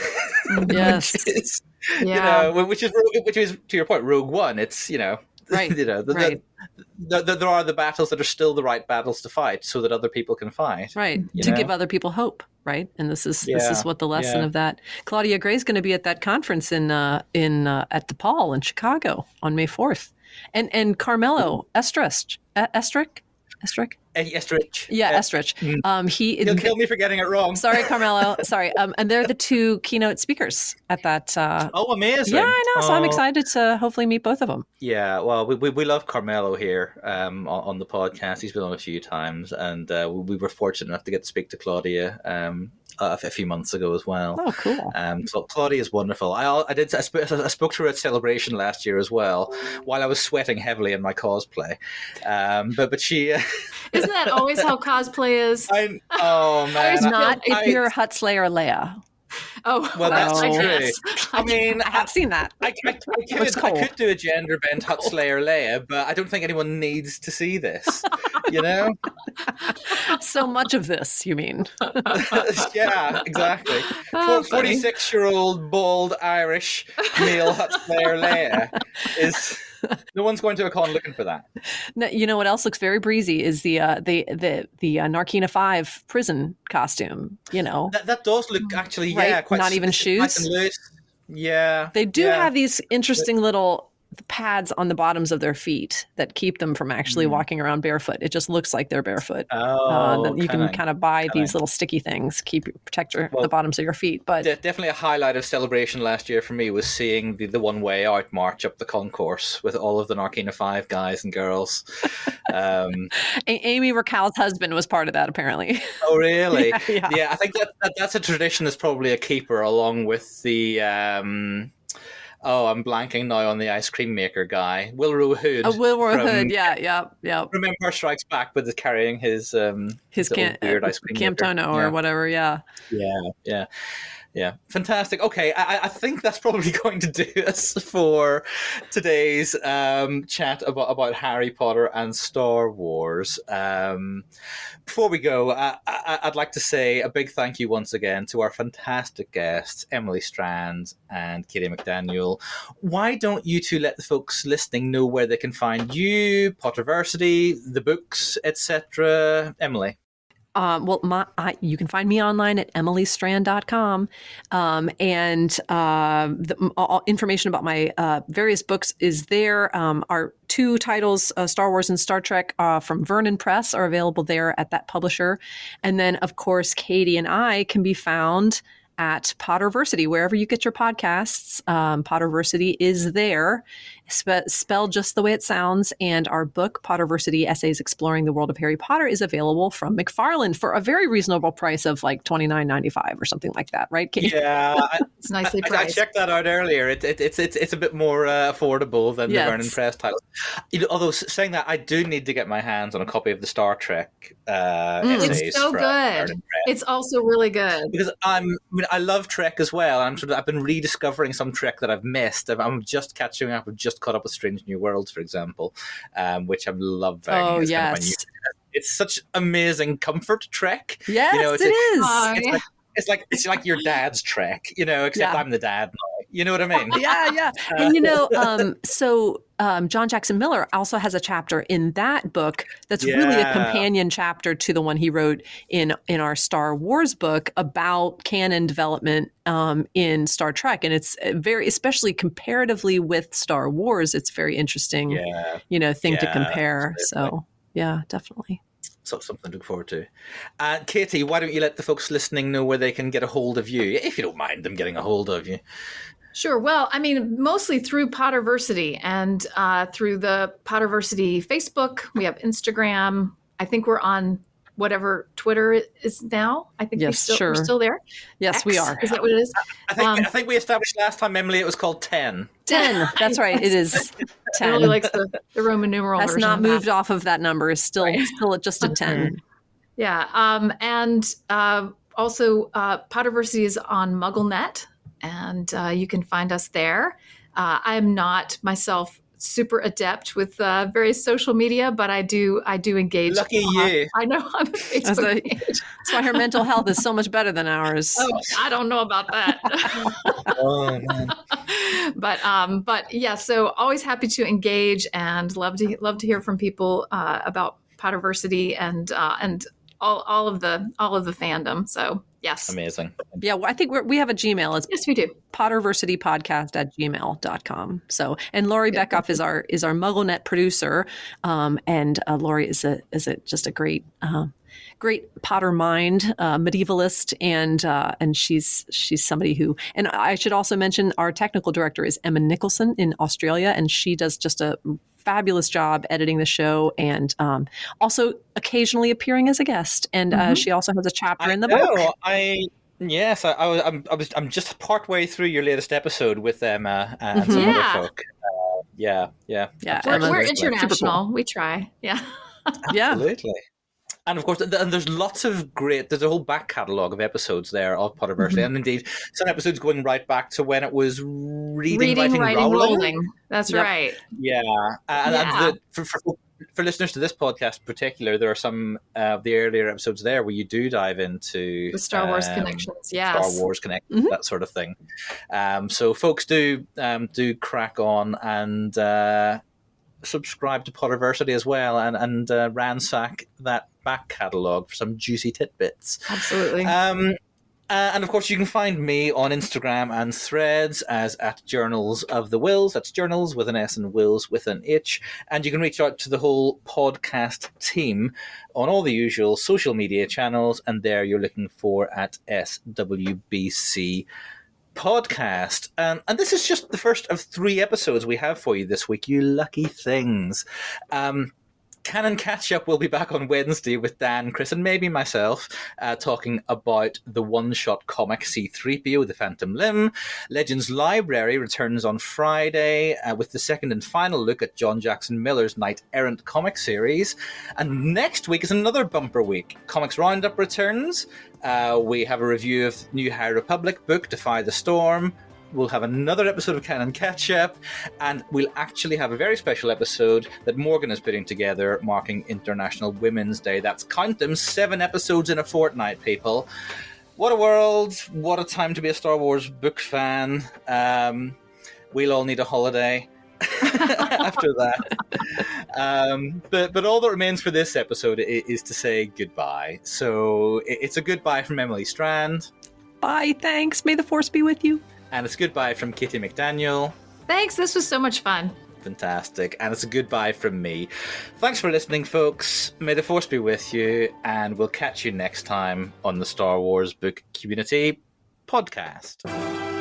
Yes. which is, yeah. you know, which is, which is to your point, Rogue One. It's, you know, Right, you know, the, right. the, the, there are the battles that are still the right battles to fight, so that other people can fight. Right. To know? give other people hope, right? And this is this is what the lesson yeah. of that. Claudia Gray's going to be at that conference in uh in uh, at DePaul in Chicago on May 4th. And and Carmelo Estrich, uh, Estrich, Estrich? Yeah, Estrich. mm. Um he He'll kill me for getting it wrong. Sorry, Carmelo. Sorry. Um, and they're the two keynote speakers at that. Uh, Oh, amazing! yeah, I know. So I'm Oh, excited to hopefully meet both of them. Yeah, well, we, we, we love Carmelo here um, on, on the podcast. He's been on a few times, and uh, we, we were fortunate enough to get to speak to Claudia um, a, a few months ago as well. Oh, cool. Um, so Claudia is wonderful. I, I did. I, sp- I spoke to her at Celebration last year as well, while I was sweating heavily in my cosplay. Um, but but she, uh, Isn't that always how cosplay is? I, oh man, It's not I, if you're Hutt Slayer Leia. Oh, Well, that's I true. guess. I mean, I have seen that. I, I, I, could, I could do a gender bent Hutt Slayer Leia, but I don't think anyone needs to see this. You know? so much of this, you mean? yeah, exactly. Oh, funny. Forty-six-year-old bald Irish male Hutt Slayer Leia is. No one's going to a con looking for that. No, you know what else looks very breezy is the uh, the the the uh, Narkina Five prison costume. You know, That, that does look actually, yeah, quite not even nice shoes? Yeah, they do yeah. have these interesting little pads on the bottoms of their feet that keep them from actually Mm. walking around barefoot. It just looks like they're barefoot. Oh, uh, you can kind of buy these little sticky things, keep protect your, Well, the bottoms of your feet. But De- definitely a highlight of celebration last year for me was seeing the, the one way out march up the concourse with all of the Narkina Five guys and girls. Um, A- Amy Raquel's husband was part of that, apparently. oh, really? yeah, yeah. I think that, that that's a tradition that's probably a keeper, along with the. Um, oh, I'm blanking now on the ice cream maker guy, Willrow Hood. A Wilbur from- Hood, yeah, yeah, yeah. Remember Strikes Back with the carrying his um His little can- weird ice cream Camp maker. Tono or Yeah. whatever, yeah. Yeah, yeah, yeah. Fantastic. Okay, I, I think that's probably going to do us for today's um, chat about, about Harry Potter and Star Wars. Um, before we go, I, I'd like to say a big thank you once again to our fantastic guests, Emily Strand and Katy McDaniel. Why don't you two let the folks listening know where they can find you, Potterversity, the books, etc.? Emily. Um, well, my, I, you can find me online at emilystrand.com. Um, and uh, the, all, information about my uh, various books is there. Um, our two titles, uh, Star Wars and Star Trek, uh, from Vernon Press, are available there at that publisher. And then, of course, Katy and I can be found at Potterversity, wherever you get your podcasts. Um, Potterversity is there, spe- spelled just the way it sounds. And our book, Potterversity Essays Exploring the World of Harry Potter, is available from McFarland for a very reasonable price of like twenty nine ninety five or something like that, right? Kate? Yeah, I, It's nicely I, I priced. checked that out earlier. It, it, it's it's it's a bit more uh, affordable than Yes. the Vernon Press title. You know, although saying that, I do need to get my hands on a copy of the Star Trek uh, Mm. essays. It's so good. It's also really good. Because I'm, I mean, I love Trek as well. I'm sort of, I've been rediscovering some Trek that I've missed. I'm- I'm just catching up. I've just caught up with Strange New Worlds, for example, um, which I've loved. very Oh much. It's kind of yes, it's such amazing comfort Trek. yes, you know, it it's a- is. Oh, It's yeah. like it's like it's like your dad's Trek, you know, except Yeah. I'm the dad now. You know what I mean? yeah, yeah. And you know, um, so um, John Jackson Miller also has a chapter in that book that's really a companion chapter to the one he wrote in in our Star Wars book about canon development um, in Star Trek, and it's uh, very, especially comparatively with Star Wars, it's very interesting, Yeah. you know, thing to compare. absolutely. So, yeah, definitely. So something to look forward to. Uh, Katy, why don't you let the folks listening know where they can get a hold of you, if you don't mind them getting a hold of you? Sure. Well, I mean, mostly through Potterversity and uh, through the Potterversity Facebook. We have Instagram. I think we're on whatever Twitter is now. I think we Yes, still, sure. we're still there. Yes, we are. Is that what it is? I think Um, I think we established last time, Emily, it was called Ten. 10. That's right. It is 10. Emily likes the, the Roman numeral That's not of that. moved off of that number. It's still, Right. still just a 10. Yeah. Um, and uh, also, uh, Potterversity is on MuggleNet, and uh, you can find us there. Uh, I am not myself super adept with uh, various social media, but I do I do engage. Lucky you. I know I'm As Facebook a- page. That's why her mental health is so much better than ours. Oh, I don't know about that. Oh but um, but yeah, so always happy to engage and love to love to hear from people uh, about Potterversity and uh, and all, all of the all of the fandom. So yes, Amazing. Yeah, well, I think we're, we have a Gmail. It's yes, we do. potterversitypodcast at gmail.com. So, and Laurie Beckoff is our is our MuggleNet producer, um, and uh, Laurie is a is a just a great. Uh, Great Potter mind, uh, medievalist, and uh, and she's she's somebody who. And I should also mention our technical director is Emma Nicholson in Australia, and she does just a fabulous job editing the show, and um, also occasionally appearing as a guest. And uh, Mhm. she also has a chapter I in the book. I yes, I, I was I'm, I was I'm just part way through your latest episode with Emma and some Yeah. other folk. Uh, yeah, yeah, Yeah, We're, we're Absolutely. international. We try. Yeah. Yeah, Absolutely. And of course, th- and there's lots of great. There's a whole back catalogue of episodes there of Potterversity, Mhm. and indeed some episodes going right back to when it was reading, Reading, writing, writing, rolling. rolling. That's Yep. right. Yeah, and, and Yeah. the, for, for for listeners to this podcast in particular, there are some uh, of the earlier episodes there where you do dive into The Star Wars um, connections. Yes. Star Wars connections, Mhm. that sort of thing. Um, so folks do um, do crack on and uh, subscribe to Potterversity as well, and and uh, ransack that back catalogue for some juicy tidbits. Absolutely. Um, Uh, and of course, you can find me on Instagram and threads as at Journals of the Whills. That's journals with an S and wills with an H. And you can reach out to the whole podcast team on all the usual social media channels. And there you're looking for at SWBC podcast. Um, and this is just the first of three episodes we have for you this week, you lucky things. Um, Canon Catch Up will be back on Wednesday with Dan, Chris, and maybe myself uh, talking about the one shot comic C3PO, The Phantom Limb. Legends Library returns on Friday uh, with the second and final look at John Jackson Miller's Knight Errant comic series. And next week is another bumper week. Comics Roundup returns. Uh, we have a review of New High Republic book, Defy the Storm we'll have another episode of Canon Catch Up, and we'll actually have a very special episode that Morgan is putting together marking International Women's Day. That's count them, seven episodes in a fortnight, people. What a world! What a time to be a Star Wars book fan. Um, we'll all need a holiday. after that. Um, but but all that remains for this episode is, is to say goodbye. So it's a goodbye from Emily Strand. Bye. Thanks. May the force be with you. And it's goodbye from Katy McDaniel. Thanks. This was so much fun. Fantastic. And it's a goodbye from me. Thanks for listening, folks. May the force be with you, and we'll catch you next time on the Star Wars Book Community podcast.